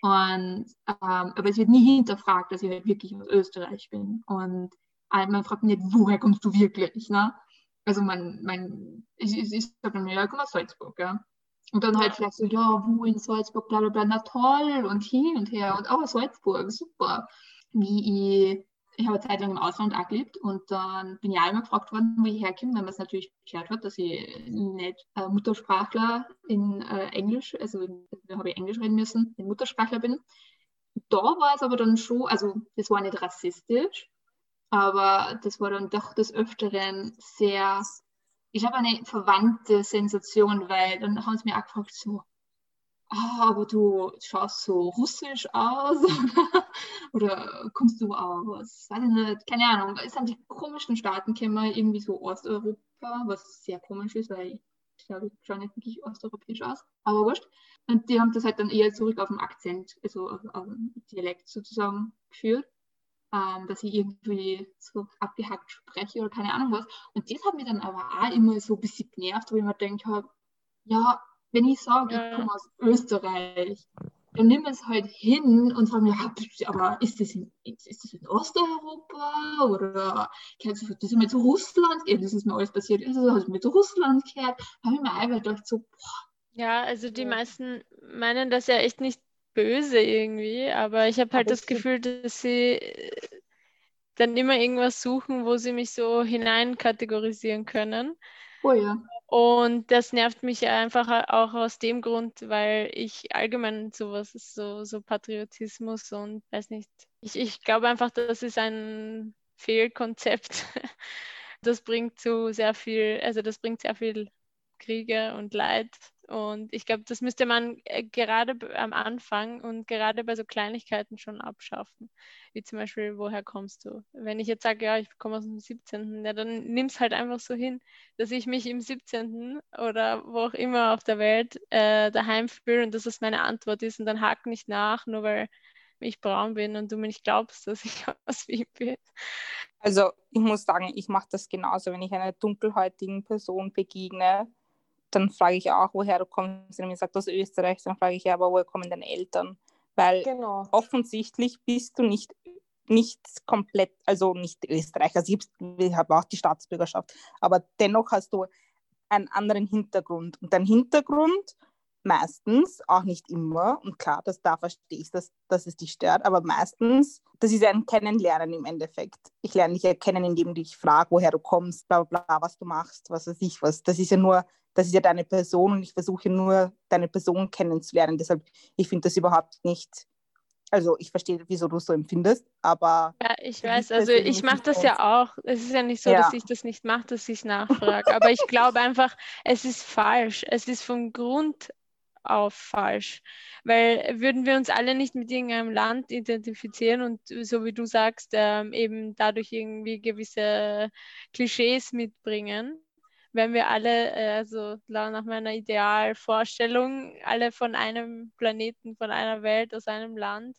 Und, ähm, aber es wird nie hinterfragt, dass ich halt wirklich aus Österreich bin. Und äh, man fragt nicht, woher kommst du wirklich? Ne? Also man, man, ich, ich, ich sage dann, ja, ich komme aus Salzburg, ja. Und dann halt vielleicht so, ja, wo in Salzburg, bla bla bla, na toll und hin und her und auch Salzburg, super. Wie ich, ich habe eine Zeit lang im Ausland auch gelebt und dann bin ich auch immer gefragt worden, wo ich herkomme, weil man es natürlich gehört hat, dass ich nicht äh, Muttersprachler in äh, Englisch, also da habe ich Englisch reden müssen, in Muttersprachler bin. Da war es aber dann schon, also das war nicht rassistisch, aber das war dann doch des Öfteren sehr, ich habe eine verwandte Sensation, weil dann haben sie mir auch gefragt, so, ah, aber du schaust so russisch aus oder kommst du aus, weiß ich nicht, keine Ahnung, es sind die komischen Staaten, kennen wir irgendwie so Osteuropa, was sehr komisch ist, weil ich glaube, ich schaue nicht wirklich osteuropäisch aus, aber wurscht. Und die haben das halt dann eher zurück auf den Akzent, also auf, auf den Dialekt sozusagen geführt. ähm, dass ich irgendwie so abgehackt spreche oder keine Ahnung was. Und das hat mich dann aber auch immer so ein bisschen genervt, wo ich mir denke, ja, wenn ich sage, Ja. ich komme aus Österreich, dann nimm es halt hin und sag mir, ja, aber ist das in, ist das in Osteuropa oder gehört das mal zu Russland? Eben, das ist mir alles passiert, ist das hat mir zu Russland gehört? Da habe ich mir einfach gedacht, so, Ja, also die meisten meinen das ja echt nicht böse irgendwie, aber ich habe halt Aber das Gefühl, dass sie dann immer irgendwas suchen, wo sie mich so hineinkategorisieren können. oh ja. Und das nervt mich einfach auch aus dem Grund, weil ich allgemein sowas, so, so Patriotismus und weiß nicht, ich, ich glaube einfach, das ist ein Fehlkonzept. Das bringt zu sehr viel, also das bringt sehr viel Kriege und Leid. Und ich glaube, das müsste man äh, gerade am Anfang und gerade bei so Kleinigkeiten schon abschaffen. Wie zum Beispiel, woher kommst du? Wenn ich jetzt sage, ja, ich komme aus dem 17., ja, dann nimm es halt einfach so hin, dass ich mich im 17. oder wo auch immer auf der Welt äh, daheim fühle und dass das meine Antwort ist. Und dann hak nicht nach, nur weil ich braun bin und du mir nicht glaubst, dass ich aus Wien bin. Also ich muss sagen, ich mache das genauso. Wenn ich einer dunkelhäutigen Person begegne, dann frage ich auch, woher du kommst. Wenn mir sagt aus Österreich, dann frage ich ja, aber woher kommen deine Eltern? Weil Genau. offensichtlich bist du nicht, nicht komplett, also nicht Österreicher. Also ich habe auch die Staatsbürgerschaft, aber dennoch hast du einen anderen Hintergrund. Und dein Hintergrund meistens, auch nicht immer, und klar, das, da verstehe ich, dass, dass es dich stört, aber meistens, das ist ein Kennenlernen im Endeffekt. Ich lerne dich ja kennen, indem ich dich frage, woher du kommst, bla bla bla, was du machst, was weiß ich was. Das ist ja nur, das ist ja deine Person und ich versuche nur, deine Person kennenzulernen. Deshalb, ich finde das überhaupt nicht, also ich verstehe, wieso du es so empfindest, aber Ja, ich weiß, also ich mache das ja auch. Es ist ja nicht so, Ja. dass ich das nicht mache, dass ich es nachfrage. Aber ich glaube einfach, es ist falsch. Es ist von Grund auf falsch. Weil würden wir uns alle nicht mit irgendeinem Land identifizieren und so wie du sagst, ähm, eben dadurch irgendwie gewisse Klischees mitbringen, wenn wir alle, äh, also nach meiner Idealvorstellung, alle von einem Planeten, von einer Welt, aus einem Land,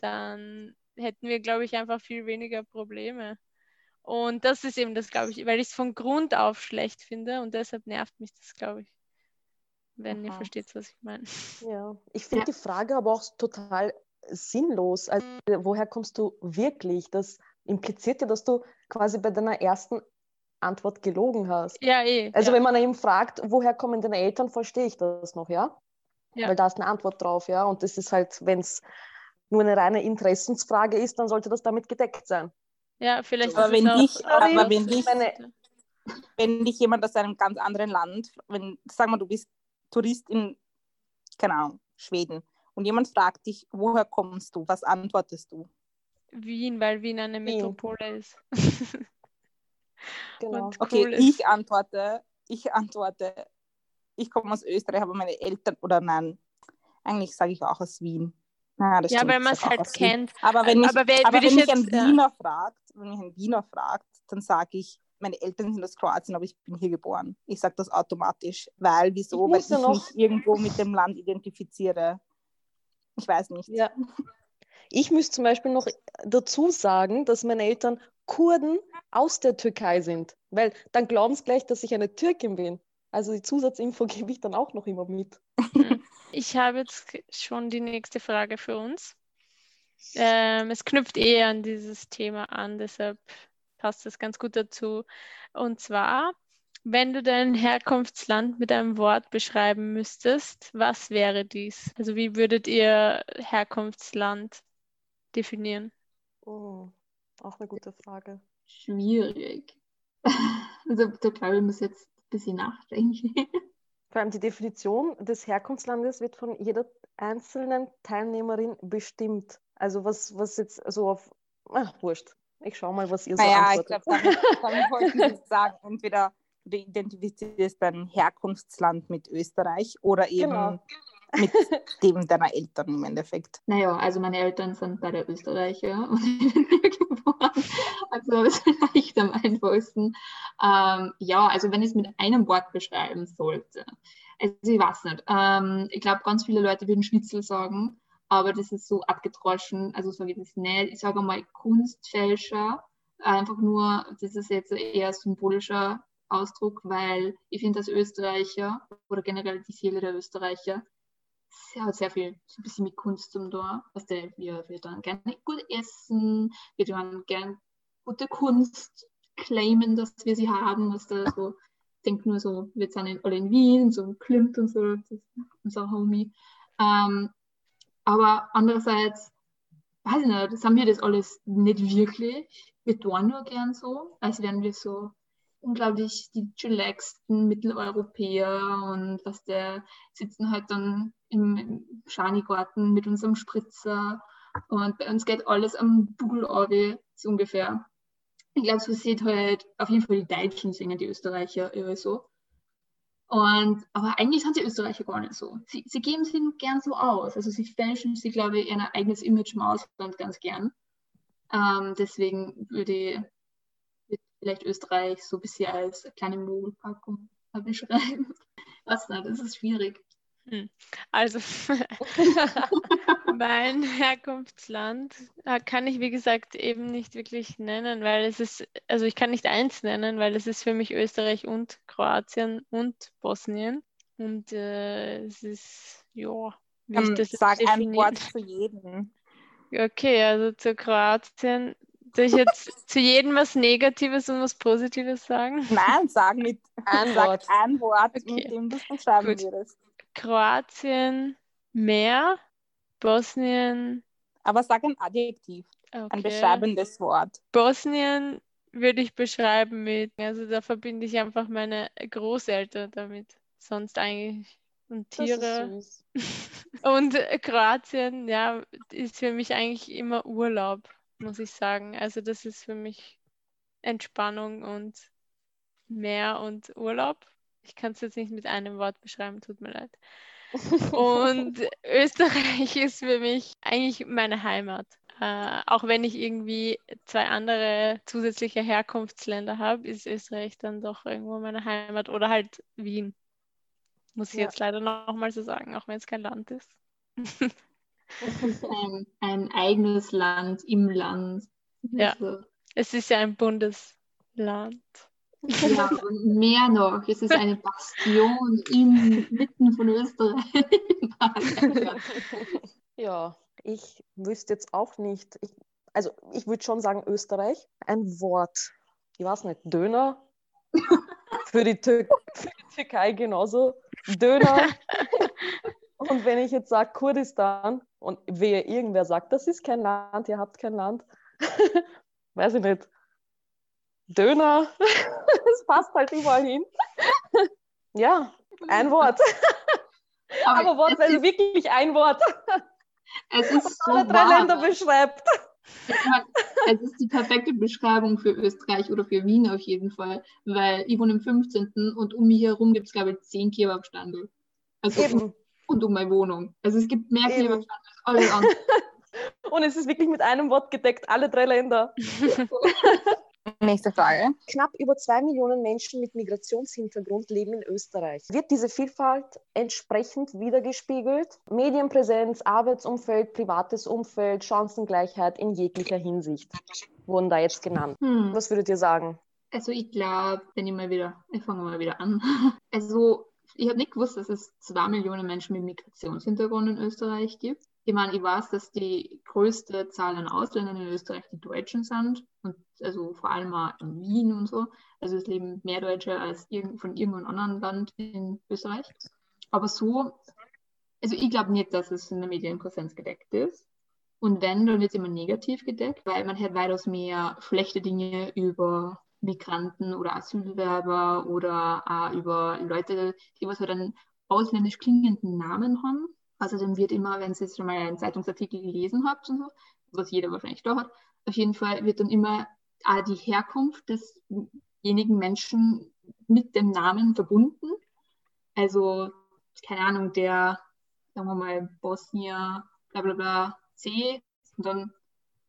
dann hätten wir, glaube ich, einfach viel weniger Probleme. Und das ist eben das, glaube ich, weil ich es von Grund auf schlecht finde und deshalb nervt mich das, glaube ich. Wenn ihr Aha. versteht, was ich meine. Ja, ich finde Ja. die Frage aber auch total sinnlos. Also, woher kommst du wirklich? Das impliziert ja, dass du quasi bei deiner ersten Antwort gelogen hast. Ja, eh. Also ja. wenn man eben fragt, woher kommen deine Eltern, verstehe ich das noch, ja? Ja. Weil da ist eine Antwort drauf, ja. Und das ist halt, wenn es nur eine reine Interessensfrage ist, dann sollte das damit gedeckt sein. ja, vielleicht Aber ist wenn es auch dich- aber wenn dich- Meine- wenn dich jemand aus einem ganz anderen Land, wenn, sag mal, du bist Tourist in, keine Ahnung, Schweden und jemand fragt dich, woher kommst du, was antwortest du? Wien, weil Wien eine Wien. Metropole ist. Genau. Und Okay, cool ist. ich antworte, ich antworte, ich komme aus Österreich, aber meine Eltern, oder nein, eigentlich sage ich auch aus Wien. Na, das Ja, stimmt, weil man es halt aus Wien. kennt. Aber wenn, ich, Aber wer- aber wenn ich mich ein ja. Wiener fragt, wenn mich ein Wiener fragt, dann sage ich, meine Eltern sind aus Kroatien, aber ich bin hier geboren. Ich sage das automatisch. Weil, wieso? Ich Weil ja ich noch- mich irgendwo mit dem Land identifiziere. Ich weiß nicht. Ja. Ich müsste zum Beispiel noch dazu sagen, dass meine Eltern Kurden aus der Türkei sind, weil dann glauben sie gleich, dass ich eine Türkin bin. Also die Zusatzinfo gebe ich dann auch noch immer mit. Ich habe jetzt schon die nächste Frage für uns. Ähm, es knüpft eher an dieses Thema an, deshalb passt es ganz gut dazu. Und zwar, wenn du dein Herkunftsland mit einem Wort beschreiben müsstest, was wäre dies? Also wie würdet ihr Herkunftsland definieren? Oh, auch eine gute Frage. Schwierig. Also da glaube ich, muss jetzt ein bisschen nachdenken. Vor allem die Definition des Herkunftslandes wird von jeder einzelnen Teilnehmerin bestimmt. Also was, was jetzt so auf, ach, wurscht. Ich schaue mal, was ihr so Naja, ich antwortet. glaube, dann, dann wollten wir sagen, entweder du identifizierst dein Herkunftsland mit Österreich oder eben Genau. Mit dem deiner Eltern im Endeffekt. Naja, also meine Eltern sind beide Österreicher und ich bin hier geboren. Also das ist vielleicht am einfachsten. Ähm, ja, also wenn ich es mit einem Wort beschreiben sollte. Also ich weiß nicht. Ähm, ich glaube, ganz viele Leute würden Schnitzel sagen. aber das ist so abgedroschen, also sage ich das nicht. Ich sage mal Kunstfälscher, einfach nur, das ist jetzt eher symbolischer Ausdruck, weil ich finde, dass Österreicher oder generell die Seele der Österreicher sie hat sehr viel ein bisschen mit Kunst zum Tor. Also wir, dann gerne gut essen, wir dann gerne gute Kunst claimen, dass wir sie haben, was da so denke nur so, wir sind alle in Wien, so Klimt und so, das ist unser Homie. Ähm, aber andererseits, weiß ich nicht, das haben wir das alles nicht wirklich. Wir tun nur gern so, als wären wir so unglaublich die chillaxten Mitteleuropäer und was der sitzen halt dann im, Schanigarten mit unserem Spritzer und bei uns geht alles am Bugel so ungefähr. Ich glaube, so sieht halt auf jeden Fall die Deutschen singen, die Österreicher eher so. Und, aber eigentlich sind die Österreicher gar nicht so. Sie, sie geben sich gern so aus. Also sie fälschen sich, glaube ich, ihr eigenes Image im Ausland ganz gern. Ähm, deswegen würde ich vielleicht Österreich so ein bisschen als kleine Mogelpackung beschreiben. Was nicht, das ist schwierig. Hm. Also mein Herkunftsland kann ich, wie gesagt, eben nicht wirklich nennen, weil es ist, also ich kann nicht eins nennen, weil es ist für mich Österreich und Kroatien und Bosnien. Und äh, es ist, ja, wie um, ich das Sag ein Wort zu jedem. Okay, also zu Kroatien. Soll ich jetzt zu jedem was Negatives und was Positives sagen? Nein, sag mit ein Wort, ein Wort okay. mit dem du es beschreiben Gut. würdest. Kroatien mehr, Bosnien. Aber sag ein Adjektiv, okay. ein beschreibendes Wort. Bosnien würde ich beschreiben mit, also da verbinde ich einfach meine Großeltern damit. Sonst eigentlich und Tiere. und Kroatien, ja, ist für mich eigentlich immer Urlaub, muss ich sagen. Also das ist für mich Entspannung und Meer und Urlaub. Ich kann es jetzt nicht mit einem Wort beschreiben, tut mir leid. Und Österreich ist für mich eigentlich meine Heimat. Äh, auch wenn ich irgendwie zwei andere zusätzliche Herkunftsländer habe, ist Österreich dann doch irgendwo meine Heimat oder halt Wien. Muss ich ja. jetzt leider nochmal so sagen, auch wenn es kein Land ist. ein, ein eigenes Land im Land. Ja, also. es ist ja ein Bundesland. Ja, und mehr noch, es ist eine Bastion inmitten von Österreich. ja, ich wüsste jetzt auch nicht. Ich, also ich würde schon sagen Österreich. Ein Wort. Ich weiß nicht, Döner. Für die, Tür für die Türkei genauso. Döner. Und wenn ich jetzt sage Kurdistan und wer irgendwer sagt, das ist kein Land, ihr habt kein Land, weiß ich nicht. Döner, es passt halt überall hin. ja, ein Wort. Aber, Aber Wort, also wirklich ein Wort. Es ist so alle drei wahr. Länder beschreibt. Es ist die perfekte Beschreibung für Österreich oder für Wien auf jeden Fall, weil ich wohne im 15. und um mich herum gibt es, glaube ich, 10 Kebabstandel. Also Eben. Und um meine Wohnung. Also es gibt mehr Kebabstandel als alle anderen. Und es ist wirklich mit einem Wort gedeckt, alle drei Länder. Nächste Frage. Knapp über zwei Millionen Menschen mit Migrationshintergrund leben in Österreich. Wird diese Vielfalt entsprechend wiedergespiegelt? Medienpräsenz, Arbeitsumfeld, privates Umfeld, Chancengleichheit in jeglicher Hinsicht wurden da jetzt genannt. Hm. Was würdet ihr sagen? Also ich glaube, wenn ich mal wieder, ich fange mal wieder an. Also ich habe nicht gewusst, dass es zwei Millionen Menschen mit Migrationshintergrund in Österreich gibt. Ich meine, ich weiß, dass die größte Zahl an Ausländern in Österreich die Deutschen sind und also vor allem auch in Wien und so. Also es leben mehr Deutsche als von irgendeinem anderen Land in Österreich. Aber so, also ich glaube nicht, dass es in der Medienpräsenz gedeckt ist. Und wenn, dann wird es immer negativ gedeckt, weil man hört weitaus mehr schlechte Dinge über Migranten oder Asylwerber oder auch über Leute, die was halt einen ausländisch klingenden Namen haben. Außerdem wird immer, wenn ihr schon mal einen Zeitungsartikel gelesen habt und so, was jeder wahrscheinlich da hat, auf jeden Fall wird dann immer auch die Herkunft desjenigen Menschen mit dem Namen verbunden. Also, keine Ahnung, der, sagen wir mal, Bosnier, bla bla bla, C und dann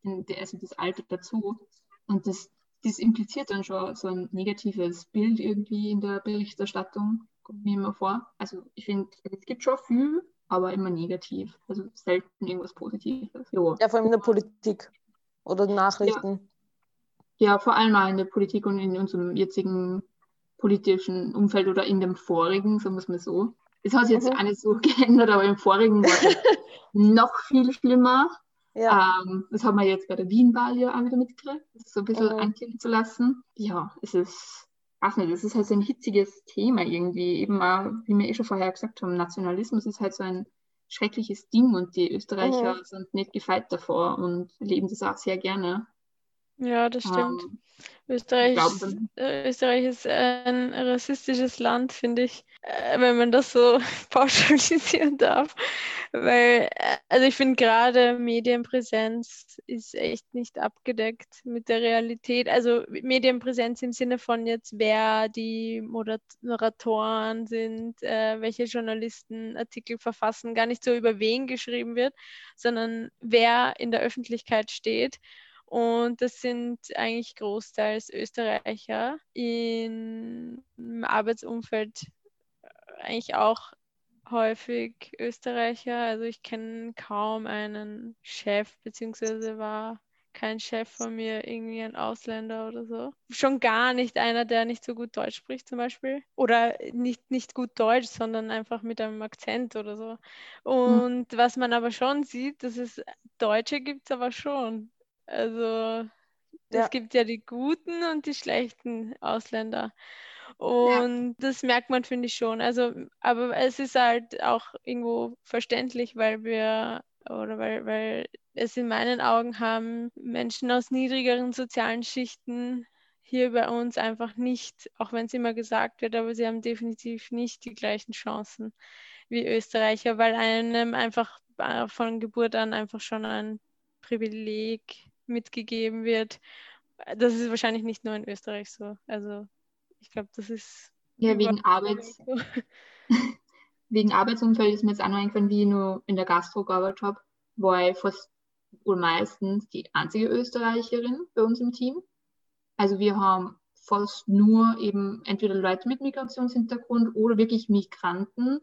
der, also das Alter dazu. Und das, das impliziert dann schon so ein negatives Bild irgendwie in der Berichterstattung, kommt mir immer vor. Also ich finde, es gibt schon viel aber immer negativ. Also selten irgendwas Positives. Jo. Ja, vor allem in der Politik oder Nachrichten. Ja, vor allem auch in der Politik und in unserem jetzigen politischen Umfeld oder in dem vorigen, sagen wir es mal so. Es hat sich jetzt Mhm. auch nicht so geändert, aber im vorigen war es noch viel schlimmer. Ja. Ähm, das haben wir jetzt bei der Wien-Wahl ja auch wieder mitgekriegt, das so ein bisschen Mhm. anklingen zu lassen. Ja, es ist, ach nicht, es ist halt so ein hitziges Thema irgendwie. Eben auch, wie wir eh schon vorher gesagt haben, Nationalismus ist halt so ein schreckliches Ding und die Österreicher Mhm. sind nicht gefeit davor und leben das auch sehr gerne. Ja, das stimmt. Ähm, Österreich, glaub, ist- äh, Österreich ist ein rassistisches Land, finde ich, äh, wenn man das so pauschalisieren darf. Weil, äh, also ich finde gerade Medienpräsenz ist echt nicht abgedeckt mit der Realität. Also Medienpräsenz im Sinne von jetzt, wer die Moderatoren sind, welche Journalisten Artikel verfassen, gar nicht so über wen geschrieben wird, sondern wer in der Öffentlichkeit steht. Und das sind eigentlich großteils Österreicher in, im Arbeitsumfeld äh, eigentlich auch häufig Österreicher. Also ich kenne kaum einen Chef, beziehungsweise war kein Chef von mir irgendwie ein Ausländer oder so. Schon gar nicht einer, der nicht so gut Deutsch spricht zum Beispiel. Oder nicht, nicht gut Deutsch, sondern einfach mit einem Akzent oder so. Und was man aber schon sieht, dass es Deutsche gibt es aber schon. Also Ja. es gibt ja die guten und die schlechten Ausländer. Und das merkt man, finde ich schon. Also, aber es ist halt auch irgendwo verständlich, weil wir oder weil, weil es in meinen Augen haben Menschen aus niedrigeren sozialen Schichten hier bei uns einfach nicht, auch wenn es immer gesagt wird, aber sie haben definitiv nicht die gleichen Chancen wie Österreicher, weil einem einfach äh, von Geburt an einfach schon ein Privileg mitgegeben wird. Das ist wahrscheinlich nicht nur in Österreich so. Also ich glaube, das ist Ja, wegen Arbeits, so. wegen Arbeitsumfeld ist mir jetzt auch noch eingefallen, wie ich nur in der Gastro gearbeitet habe, war ich fast wohl meistens die einzige Österreicherin bei uns im Team. Also wir haben fast nur eben entweder Leute mit Migrationshintergrund oder wirklich Migranten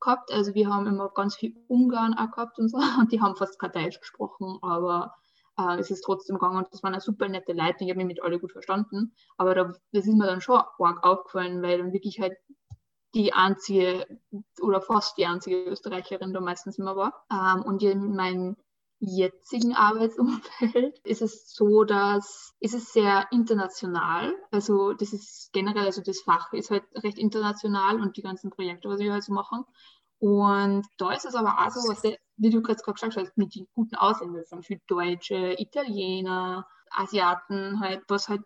gehabt. Also wir haben immer ganz viel Ungarn auch gehabt und so und die haben fast kein Deutsch gesprochen, aber äh, es ist trotzdem gegangen und das waren super nette Leute, ich habe mich mit alle gut verstanden. Aber da, das ist mir dann schon arg aufgefallen, weil dann wirklich halt die einzige oder fast die einzige Österreicherin da meistens immer war. Ähm, und in meinem jetzigen Arbeitsumfeld ist es so, dass ist es sehr international. Also das ist generell, also das Fach ist halt recht international und die ganzen Projekte, was wir halt so machen. Und da ist es aber auch so, was wie du gerade gesagt hast, mit den guten Ausländern, viel Deutsche, Italiener, Asiaten, halt, was halt,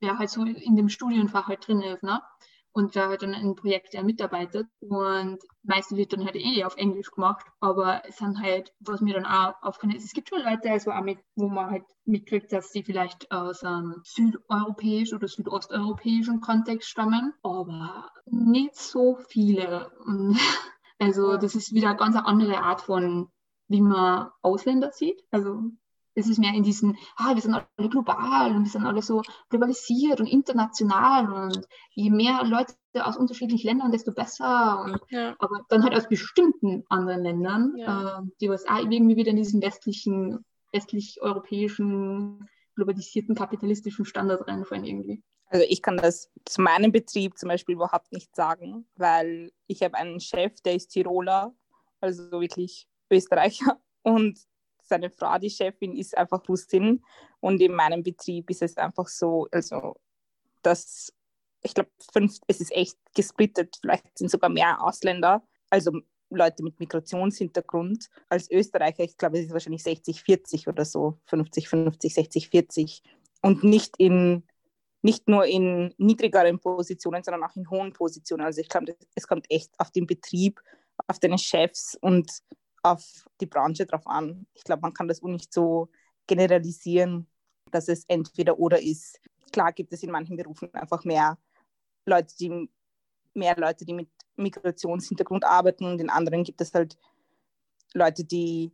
ja, halt so in dem Studienfach halt drin ist, ne? Und da halt dann ein Projekt ja mitarbeitet. Und meistens wird dann halt eh auf Englisch gemacht, aber es sind halt, was mir dann auch aufgefallen ist, es gibt schon Leute, also auch mit, wo man halt mitkriegt, dass sie vielleicht aus einem südeuropäischen oder südosteuropäischen Kontext stammen, aber nicht so viele. Also das ist wieder eine ganz andere Art von, wie man Ausländer sieht. Also es ist mehr in diesen, ah, wir sind alle global und wir sind alle so globalisiert und international und je mehr Leute aus unterschiedlichen Ländern, desto besser. Und, Ja. aber dann halt aus bestimmten anderen Ländern, Ja. äh, die auch irgendwie wieder in diesen westlichen, westlich-europäischen, globalisierten, kapitalistischen Standard reinfallen irgendwie. Also ich kann das zu meinem Betrieb zum Beispiel überhaupt nicht sagen, weil ich habe einen Chef, der ist Tiroler, also wirklich Österreicher. Und seine Frau, die Chefin, ist einfach Russin. Und in meinem Betrieb ist es einfach so, also dass ich glaube, es ist echt gesplittet, vielleicht sind sogar mehr Ausländer, also Leute mit Migrationshintergrund als Österreicher. Ich glaube, es ist wahrscheinlich 60-40 oder so, 50-50, 60-40 und nicht in nicht nur in niedrigeren Positionen, sondern auch in hohen Positionen. Also ich glaube, es kommt echt auf den Betrieb, auf deine Chefs und auf die Branche drauf an. Ich glaube, man kann das nicht so generalisieren, dass es entweder oder ist. Klar gibt es in manchen Berufen einfach mehr Leute, die mehr Leute, die mit Migrationshintergrund arbeiten und in anderen gibt es halt Leute, die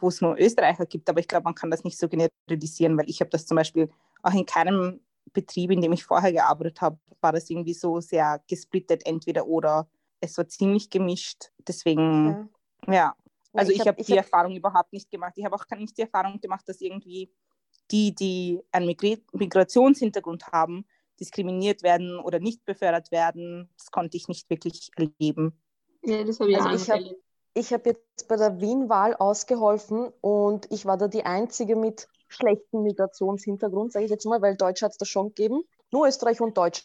wo es nur Österreicher gibt, aber ich glaube, man kann das nicht so generalisieren, weil ich habe das zum Beispiel auch in keinem Betrieb, in dem ich vorher gearbeitet habe, war das irgendwie so sehr gesplittet, entweder oder. Es war ziemlich gemischt. Deswegen Ja. Ja, also ich, ich hab- habe ich die hab- Erfahrung überhaupt nicht gemacht. Ich habe auch nicht die Erfahrung gemacht, dass irgendwie die, die einen Migri- Migrationshintergrund haben, diskriminiert werden oder nicht befördert werden. Das konnte ich nicht wirklich erleben. Ja, das habe ich Also auch ich nicht hab- erlebt. Ich habe jetzt bei der Wien-Wahl ausgeholfen und ich war da die Einzige mit schlechtem Migrationshintergrund, sage ich jetzt mal, weil Deutsche hat es da schon gegeben. Nur Österreich und Deutsche.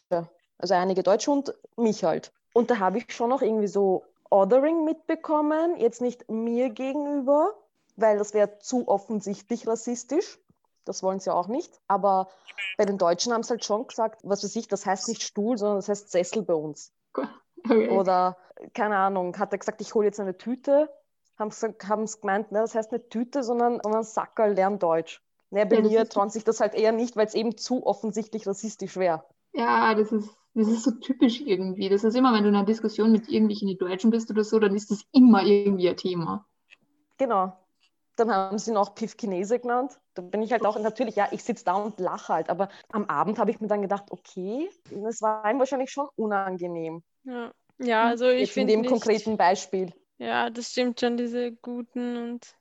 Also einige Deutsche und mich halt. Und da habe ich schon noch irgendwie so Ordering mitbekommen, jetzt nicht mir gegenüber, weil das wäre zu offensichtlich rassistisch. Das wollen sie auch nicht. Aber bei den Deutschen haben sie halt schon gesagt, was weiß ich, das heißt nicht Stuhl, sondern das heißt Sessel bei uns. Okay. Oder, keine Ahnung, hat er gesagt, ich hole jetzt eine Tüte. Haben es gemeint, ne, das heißt nicht Tüte, sondern, sondern Sackerl, lern Deutsch. Ne, bei Ja, das mir trauen sich das halt eher nicht, weil es eben zu offensichtlich rassistisch wäre. Ja, das ist, das ist so typisch irgendwie. Das ist immer, wenn du in einer Diskussion mit irgendwelchen Deutschen bist oder so, dann ist das immer irgendwie ein Thema. Genau. Dann haben sie noch Piff Chinese genannt. Da bin ich halt auch, natürlich, ja, ich sitze da und lache halt. Aber am Abend habe ich mir dann gedacht, okay, es war ihm wahrscheinlich schon unangenehm. Ja, ja also ich Jetzt in finde dem nicht, konkreten Beispiel. ja, das stimmt schon, diese guten und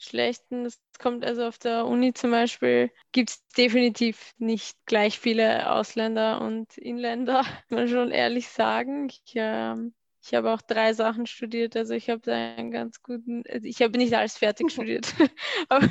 schlechten. Das kommt also auf der Uni zum Beispiel, gibt es definitiv nicht gleich viele Ausländer und Inländer, muss man schon ehrlich sagen. Ich, ähm, ich habe auch drei Sachen studiert, also ich habe da einen ganz guten, also ich habe nicht alles fertig studiert, aber,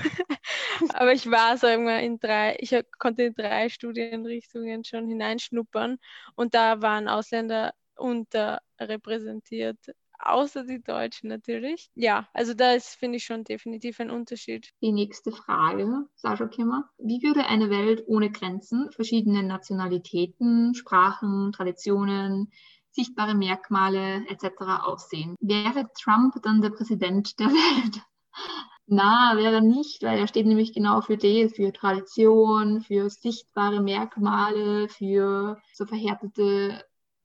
aber ich war, sagen wir, in drei, ich konnte in drei Studienrichtungen schon hineinschnuppern und da waren Ausländer unterrepräsentiert, außer die Deutschen natürlich. Ja, also da ist, finde ich, schon definitiv ein Unterschied. Die nächste Frage, Sascha Kimmer. Wie würde eine Welt ohne Grenzen, verschiedene Nationalitäten, Sprachen, Traditionen, sichtbare Merkmale etc. aussehen? Wäre Trump dann der Präsident der Welt? Na, wäre nicht, weil er steht nämlich genau für das, für Tradition, für sichtbare Merkmale, für so verhärtete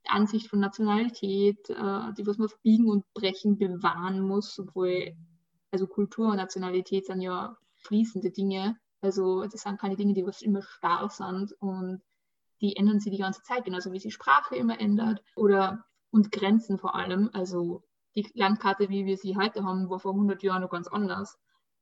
Ansicht von Nationalität, äh, die was man auf Biegen und Brechen bewahren muss, obwohl also Kultur und Nationalität sind ja fließende Dinge. Also das sind keine Dinge, die was immer starr sind und die ändern sie die ganze Zeit, genauso wie sich Sprache immer ändert oder und Grenzen vor allem. Also die Landkarte, wie wir sie heute haben, war vor 100 Jahren noch ganz anders.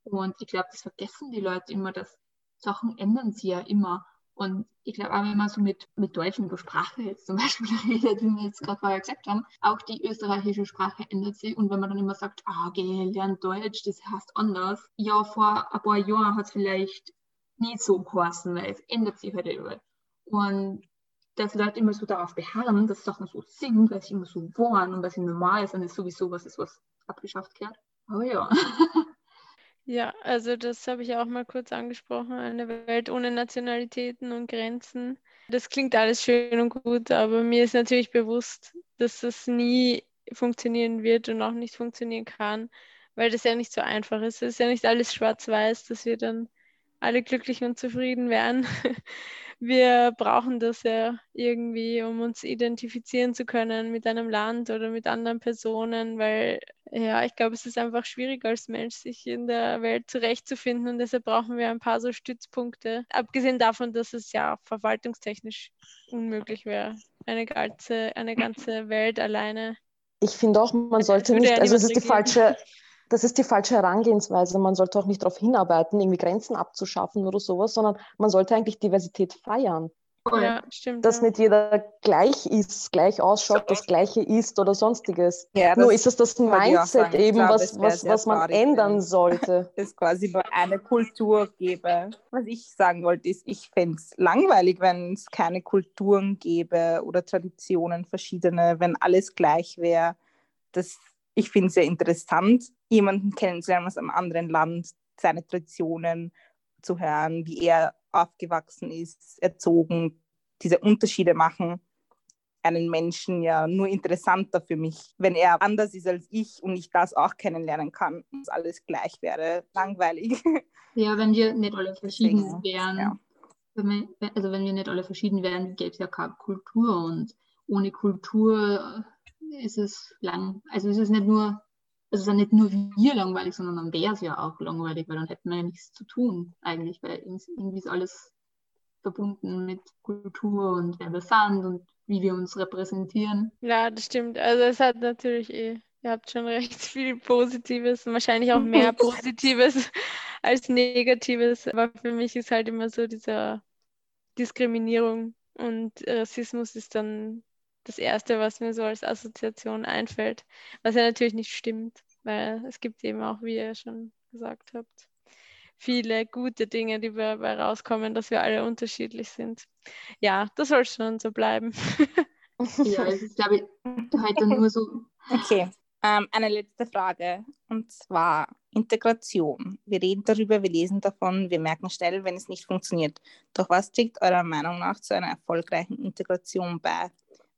Und ich glaube, das vergessen die Leute immer, dass Sachen ändern sie ja immer. Und ich glaube auch, wenn man so mit, mit Deutschen Sprache jetzt zum Beispiel redet, wie wir jetzt gerade vorher gesagt haben, auch die österreichische Sprache ändert sich. Und wenn man dann immer sagt, ah, geh, lern Deutsch, das heißt anders. Ja, vor ein paar Jahren hat es vielleicht nicht so geheißen, weil es ändert sich halt überall. Und dass Leute immer so darauf beharren, dass Sachen so sind, weil sie immer so waren und weil sie normal sind, ist sowieso was ist, was abgeschafft gehört. Aber ja. Ja, also das habe ich auch mal kurz angesprochen, eine Welt ohne Nationalitäten und Grenzen. Das klingt alles schön und gut, aber mir ist natürlich bewusst, dass das nie funktionieren wird und auch nicht funktionieren kann, weil das ja nicht so einfach ist. Es ist ja nicht alles schwarz-weiß, dass wir dann alle glücklich und zufrieden wären. Wir brauchen das ja irgendwie, um uns identifizieren zu können mit einem Land oder mit anderen Personen, weil ja, ich glaube, es ist einfach schwierig als Mensch, sich in der Welt zurechtzufinden und deshalb brauchen wir ein paar so Stützpunkte. Abgesehen davon, dass es ja verwaltungstechnisch unmöglich wäre, eine ganze, eine ganze Welt alleine. Ich finde auch, man sollte nicht, also es ist die falsche, das ist die falsche Herangehensweise. Man sollte auch nicht darauf hinarbeiten, irgendwie Grenzen abzuschaffen oder sowas, sondern man sollte eigentlich Diversität feiern. Ja, stimmt. Dass ja. nicht jeder gleich ist, gleich ausschaut, das Gleiche ist oder sonstiges. Ja, Nur ist es das Mindset eben, glaube, was, was, was man ändern sollte. es quasi nur eine Kultur gäbe. Was ich sagen wollte, ist, ich fände es langweilig, wenn es keine Kulturen gäbe oder Traditionen verschiedene, wenn alles gleich wäre. Das, ich finde es sehr interessant, jemanden kennenzulernen aus einem anderen Land, seine Traditionen zu hören, wie er aufgewachsen ist, erzogen. Diese Unterschiede machen einen Menschen ja nur interessanter für mich. Wenn er anders ist als ich und ich das auch kennenlernen kann, dass alles gleich wäre, langweilig. Ja, wenn wir nicht alle verschieden Deswegen, wären, ja. wenn wir, wenn- also wenn wir nicht alle verschieden wären, gäbe es ja keine Kultur und ohne Kultur ist es lang, also ist es nicht nur, also es sind nicht nur wir langweilig, sondern dann wäre es ja auch langweilig, weil dann hätten wir ja nichts zu tun eigentlich, weil irgendwie ist alles verbunden mit Kultur und wer wir sind und wie wir uns repräsentieren. Ja, das stimmt. Also es hat natürlich eh ihr habt schon recht viel Positives wahrscheinlich auch mehr Positives als Negatives. Aber für mich ist halt immer so diese Diskriminierung und Rassismus ist dann das Erste, was mir so als Assoziation einfällt, was ja natürlich nicht stimmt, weil es gibt eben auch, wie ihr schon gesagt habt, viele gute Dinge, die dabei rauskommen, dass wir alle unterschiedlich sind. Ja, das soll schon so bleiben. ja, es ist, glaube ich, heute nur so. Okay, ähm, eine letzte Frage und zwar Integration. Wir reden darüber, wir lesen davon, wir merken schnell, wenn es nicht funktioniert. Doch was trägt eurer Meinung nach zu einer erfolgreichen Integration bei?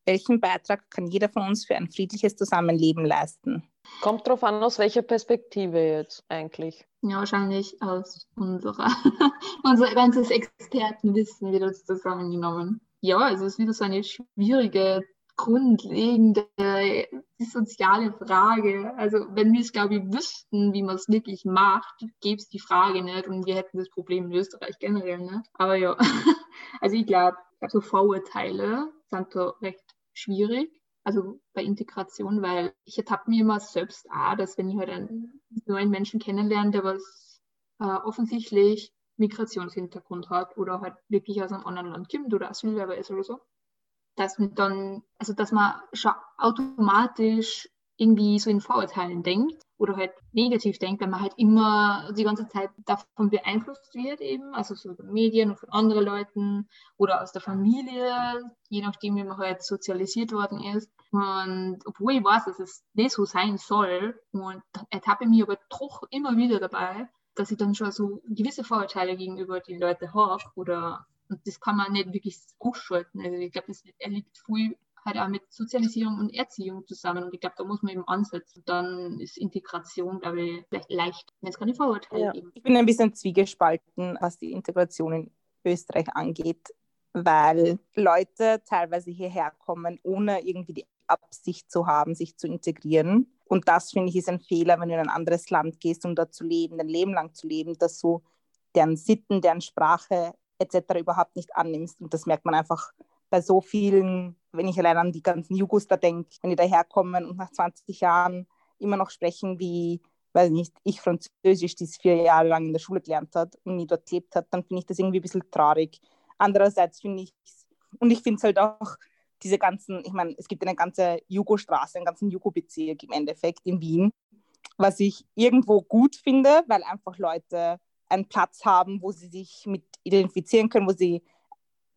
Welchen Beitrag kann jeder von uns für ein friedliches Zusammenleben leisten? Kommt darauf an, aus welcher Perspektive jetzt eigentlich. Ja, wahrscheinlich aus unserer, unser ganzes Expertenwissen wieder zusammengenommen. Ja, also es ist wieder so eine schwierige, grundlegende, soziale Frage. Also wenn wir es, glaube ich, wüssten, wie man es wirklich macht, gäbe es die Frage nicht und wir hätten das Problem in Österreich generell nicht. Aber ja, also ich glaube, so Vorurteile sind da recht schwierig, also bei Integration, weil ich ertappe mir immer selbst auch, dass wenn ich halt einen neuen Menschen kennenlerne, der was äh, offensichtlich Migrationshintergrund hat oder halt wirklich aus einem anderen Land kommt oder Asylwerber ist oder so, dass man dann, also dass man schon automatisch irgendwie so in Vorurteilen denkt oder halt negativ denkt, wenn man halt immer die ganze Zeit davon beeinflusst wird eben, also so von Medien und von anderen Leuten oder aus der Familie, je nachdem, wie man halt sozialisiert worden ist. Und obwohl ich weiß, dass es nicht so sein soll und ertappe mich aber doch immer wieder dabei, dass ich dann schon so gewisse Vorurteile gegenüber den Leuten habe oder und das kann man nicht wirklich ausschalten. Also ich glaube, das liegt viel halt auch mit Sozialisierung und Erziehung zusammen. Und ich glaube, da muss man eben ansetzen. Dann ist Integration, glaube ich, vielleicht leicht, wenn es keine Vorurteile ja. gibt. Ich bin ein bisschen zwiegespalten, was die Integration in Österreich angeht, weil Leute teilweise hierher kommen, ohne irgendwie die Absicht zu haben, sich zu integrieren. Und das, finde ich, ist ein Fehler, wenn du in ein anderes Land gehst, um dort zu leben, dein Leben lang zu leben, dass du deren Sitten, deren Sprache etc. überhaupt nicht annimmst. Und das merkt man einfach bei so vielen, wenn ich allein an die ganzen Jugos da denke, wenn die daherkommen und nach 20 Jahren immer noch sprechen wie, weiß nicht, ich Französisch, die es vier Jahre lang in der Schule gelernt hat und nie dort gelebt hat, dann finde ich das irgendwie ein bisschen traurig. Andererseits finde ich, und ich finde es halt auch, diese ganzen, ich meine, es gibt eine ganze Jugo-Straße, einen ganzen Jugo-Bezirk im Endeffekt in Wien, was ich irgendwo gut finde, weil einfach Leute einen Platz haben, wo sie sich mit identifizieren können, wo sie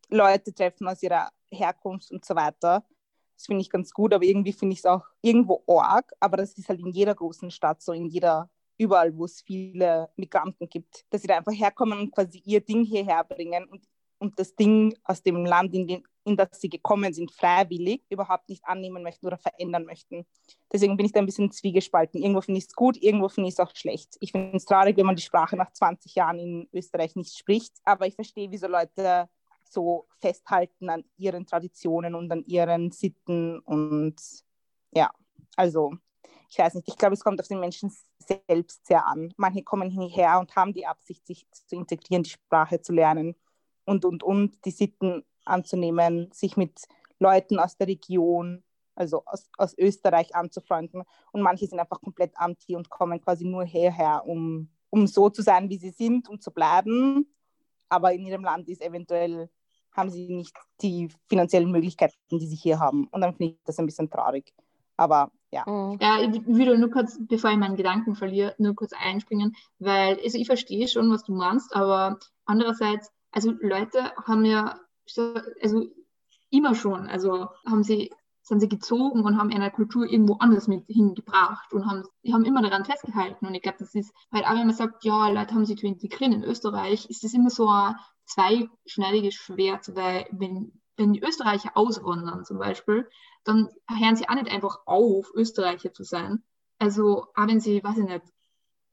Leute treffen aus ihrer Herkunft und so weiter. Das finde ich ganz gut, aber irgendwie finde ich es auch irgendwo arg. Aber das ist halt in jeder großen Stadt so, in jeder, überall, wo es viele Migranten gibt, dass sie da einfach herkommen und quasi ihr Ding hierher bringen und, und das Ding aus dem Land, in, den, in das sie gekommen sind, freiwillig überhaupt nicht annehmen möchten oder verändern möchten. Deswegen bin ich da ein bisschen zwiegespalten. Irgendwo finde ich es gut, irgendwo finde ich es auch schlecht. Ich finde es traurig, wenn man die Sprache nach 20 Jahren in Österreich nicht spricht, aber ich verstehe, wieso Leute so festhalten an ihren Traditionen und an ihren Sitten und ja, also ich weiß nicht, ich glaube, es kommt auf den Menschen selbst sehr an. Manche kommen hierher und haben die Absicht, sich zu integrieren, die Sprache zu lernen und, und, und, die Sitten anzunehmen, sich mit Leuten aus der Region, also aus, aus Österreich anzufreunden. Und manche sind einfach komplett anti und kommen quasi nur hierher, um, um so zu sein, wie sie sind, um zu bleiben. Aber in ihrem Land ist eventuell haben sie nicht die finanziellen Möglichkeiten, die sie hier haben. Und dann finde ich das ein bisschen traurig. Aber ja. Mhm. Ja, ich würde nur kurz, bevor ich meinen Gedanken verliere, nur kurz einspringen, weil also ich verstehe schon, was du meinst, aber andererseits, also Leute haben ja, also immer schon, also haben sie sind sie gezogen und haben ihre Kultur irgendwo anders mit hingebracht und haben, die haben immer daran festgehalten. Und ich glaube, das ist halt auch, wenn man sagt, ja, Leute haben sich zu integrieren in Österreich, ist das immer so ein zweischneidiges Schwert, weil wenn, wenn die Österreicher auswandern zum Beispiel, dann hören sie auch nicht einfach auf, Österreicher zu sein. Also auch wenn sie, weiß ich nicht,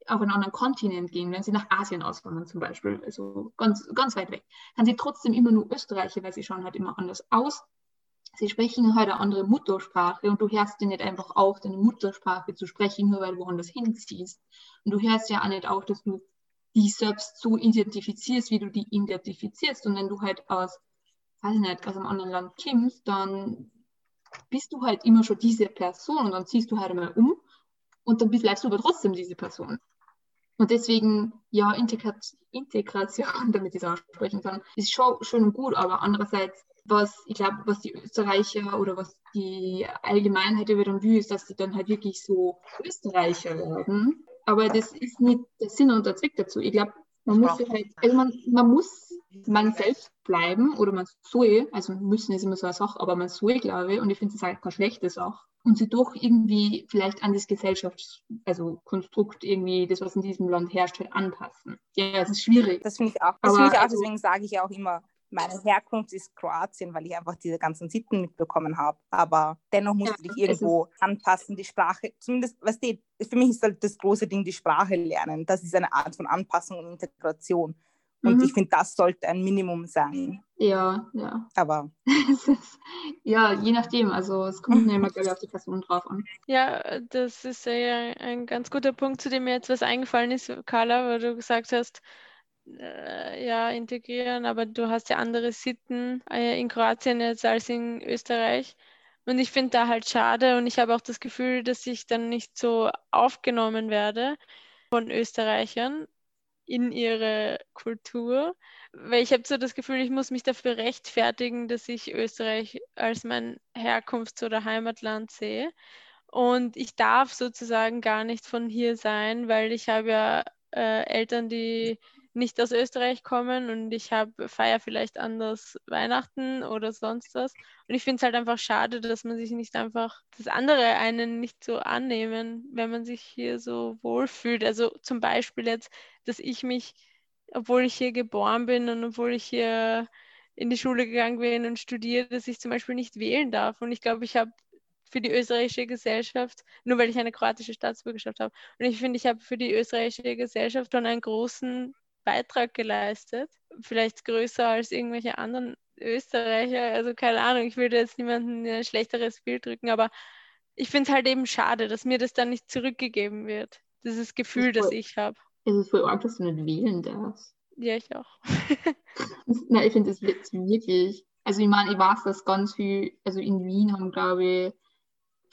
auf einen anderen Kontinent gehen, wenn sie nach Asien auswandern zum Beispiel, also ganz, ganz weit weg, dann sie trotzdem immer nur Österreicher, weil sie schauen halt immer anders aus sie sprechen halt eine andere Muttersprache und du hörst dir nicht einfach auf, deine Muttersprache zu sprechen, nur weil du woanders hinziehst. Und du hörst ja auch nicht auf, dass du dich selbst so identifizierst, wie du die identifizierst. Und wenn du halt aus, weiß ich nicht, aus einem anderen Land kommst, dann bist du halt immer schon diese Person und dann ziehst du halt einmal um und dann bleibst du aber trotzdem diese Person. Und deswegen, ja, Integra Integration, damit ich es aussprechen kann, ist schon schön und gut, aber andererseits, was ich glaube, was die Österreicher oder was die Allgemeinheit über dann will, ist, dass sie dann halt wirklich so Österreicher werden. Aber das ist nicht der Sinn und der Zweck dazu. Ich glaube, man muss halt, also man, man muss man selbst bleiben oder man soll, also müssen ist immer so eine Sache, aber man soll, glaube ich, und ich finde es halt keine schlechte Sache. Und sie doch irgendwie vielleicht an das Gesellschafts-, also Konstrukt irgendwie, das, was in diesem Land herrscht, halt anpassen. Ja, es ist schwierig. Das finde ich auch. Das finde ich auch, also, deswegen sage ich auch immer, meine Herkunft ist Kroatien, weil ich einfach diese ganzen Sitten mitbekommen habe. Aber dennoch musst ja, du dich irgendwo anpassen, die Sprache. Zumindest, was die, für mich ist halt das große Ding die Sprache lernen. Das ist eine Art von Anpassung und Integration. Und mhm. ich finde, das sollte ein Minimum sein. Ja, ja. Aber. ja, je nachdem. Also es kommt immer, glaube ich, auf die Person drauf an. Ja, das ist ja ein ganz guter Punkt, zu dem mir jetzt was eingefallen ist, Carla, weil du gesagt hast, äh, ja, integrieren, aber du hast ja andere Sitten äh, in Kroatien jetzt als in Österreich. Und ich finde da halt schade und ich habe auch das Gefühl, dass ich dann nicht so aufgenommen werde von Österreichern in ihre Kultur. Weil ich habe so das Gefühl, ich muss mich dafür rechtfertigen, dass ich Österreich als mein Herkunfts- oder Heimatland sehe. Und ich darf sozusagen gar nicht von hier sein, weil ich habe ja äh, Eltern, die nicht aus Österreich kommen und ich habe feier vielleicht anders Weihnachten oder sonst was. Und ich finde es halt einfach schade, dass man sich nicht einfach das andere einen nicht so annehmen, wenn man sich hier so wohlfühlt. Also zum Beispiel jetzt, dass ich mich, obwohl ich hier geboren bin und obwohl ich hier in die Schule gegangen bin und studiere, dass ich zum Beispiel nicht wählen darf. Und ich glaube, ich habe für die österreichische Gesellschaft, nur weil ich eine kroatische Staatsbürgerschaft habe. Und ich finde, ich habe für die österreichische Gesellschaft schon einen großen Beitrag geleistet. Vielleicht größer als irgendwelche anderen Österreicher. Also keine Ahnung, ich würde jetzt niemandem ein schlechteres Bild drücken, aber ich finde es halt eben schade, dass mir das dann nicht zurückgegeben wird. Dieses Gefühl, das, voll, das ich habe. Es ist voll arg, dass du nicht wählen darfst. Ja, ich auch. Na, ich finde das wirklich. Also ich meine, ich weiß, dass ganz viel, also in Wien haben, glaube ich,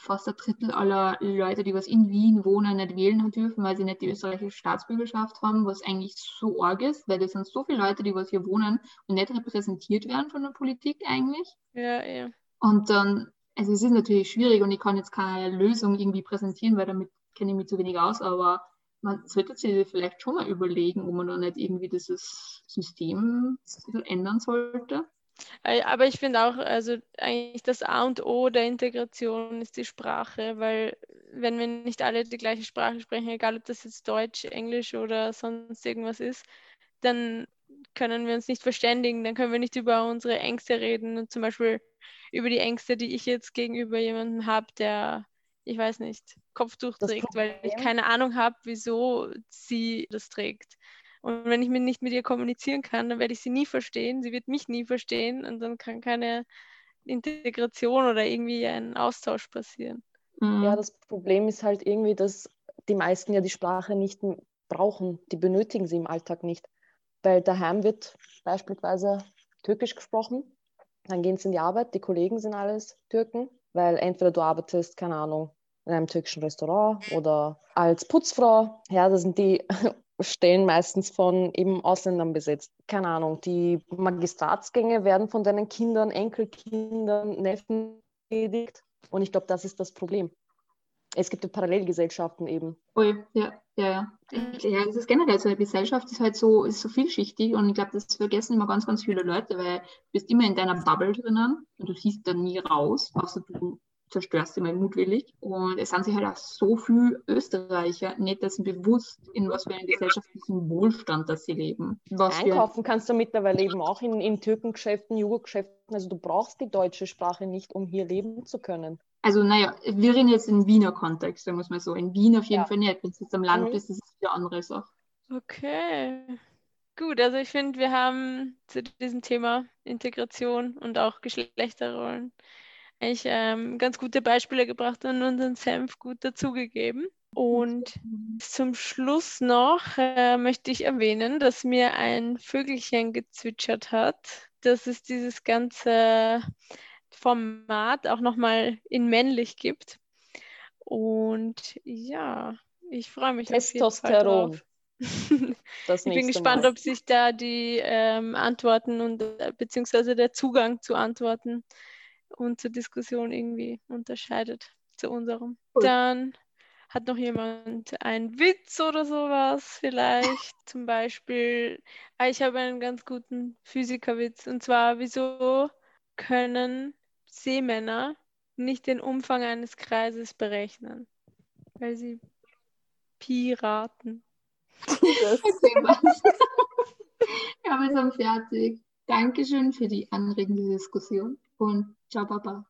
fast ein Drittel aller Leute, die was in Wien wohnen, nicht wählen dürfen, weil sie nicht die österreichische Staatsbürgerschaft haben, was eigentlich so arg ist, weil das sind so viele Leute, die was hier wohnen und nicht repräsentiert werden von der Politik eigentlich. Ja, ja. Und dann, also es ist natürlich schwierig und ich kann jetzt keine Lösung irgendwie präsentieren, weil damit kenne ich mich zu wenig aus, aber man sollte sich vielleicht schon mal überlegen, ob man da nicht irgendwie dieses System ändern sollte. Äh, aber ich finde auch, also eigentlich das A und O der Integration ist die Sprache, weil wenn wir nicht alle die gleiche Sprache sprechen, egal ob das jetzt Deutsch, Englisch oder sonst irgendwas ist, dann können wir uns nicht verständigen, dann können wir nicht über unsere Ängste reden und zum Beispiel über die Ängste, die ich jetzt gegenüber jemandem habe, der, ich weiß nicht, Kopftuch trägt, weil ich keine Ahnung habe, wieso sie das trägt. Und wenn ich mir nicht mit ihr kommunizieren kann, dann werde ich sie nie verstehen. Sie wird mich nie verstehen und dann kann keine Integration oder irgendwie ein Austausch passieren. Mhm. Ja, das Problem ist halt irgendwie, dass die meisten ja die Sprache nicht brauchen. Die benötigen sie im Alltag nicht. Weil daheim wird beispielsweise Türkisch gesprochen. Dann gehen sie in die Arbeit, die Kollegen sind alles Türken, weil entweder du arbeitest, keine Ahnung, in einem türkischen Restaurant oder als Putzfrau. Ja, das sind die Stellen meistens von eben Ausländern besetzt. Keine Ahnung, die Magistratsgänge werden von deinen Kindern, Enkelkindern, Neffen erledigt. Und ich glaube, das ist das Problem. Es gibt ja Parallelgesellschaften eben. Oh ja, ja, ja. Es ist generell so, eine Gesellschaft ist halt so, ist so vielschichtig und ich glaube, das vergessen immer ganz, ganz viele Leute, weil du bist immer in deiner Bubble drinnen und du siehst da nie raus, außer du zerstörst immer mutwillig. Und es sind sich halt auch so viele Österreicher nicht dessen bewusst, in was für einem gesellschaftlichen Wohlstand dass sie leben. Was Einkaufen kannst du mittlerweile eben auch in, in Türkengeschäften, Jugendgeschäften. Also du brauchst die deutsche Sprache nicht, um hier leben zu können. Also naja, wir reden jetzt in Wiener Kontext, da muss man so. In Wien auf jeden ja. Fall nicht. Wenn du jetzt am Land mhm. bist, ist es eine andere Sache. Okay. Gut, also ich finde, wir haben zu diesem Thema Integration und auch Geschlechterrollen eigentlich ähm, ganz gute Beispiele gebracht und unseren Senf gut dazugegeben. Und zum Schluss noch äh, möchte ich erwähnen, dass mir ein Vögelchen gezwitschert hat. dass es dieses ganze Format auch nochmal in männlich gibt. Und ja, ich freue mich auf jeden Fall Testosteron. drauf. Das Ich bin gespannt, Mal. ob sich da die ähm, Antworten und äh, beziehungsweise der Zugang zu Antworten und zur Diskussion irgendwie unterscheidet zu unserem. Cool. Dann hat noch jemand einen Witz oder sowas vielleicht. Zum Beispiel, ah, ich habe einen ganz guten Physikerwitz. Und zwar, wieso können Seemänner nicht den Umfang eines Kreises berechnen? Weil sie Piraten. Was? ja, wir sind fertig. Dankeschön für die anregende Diskussion con chao papá.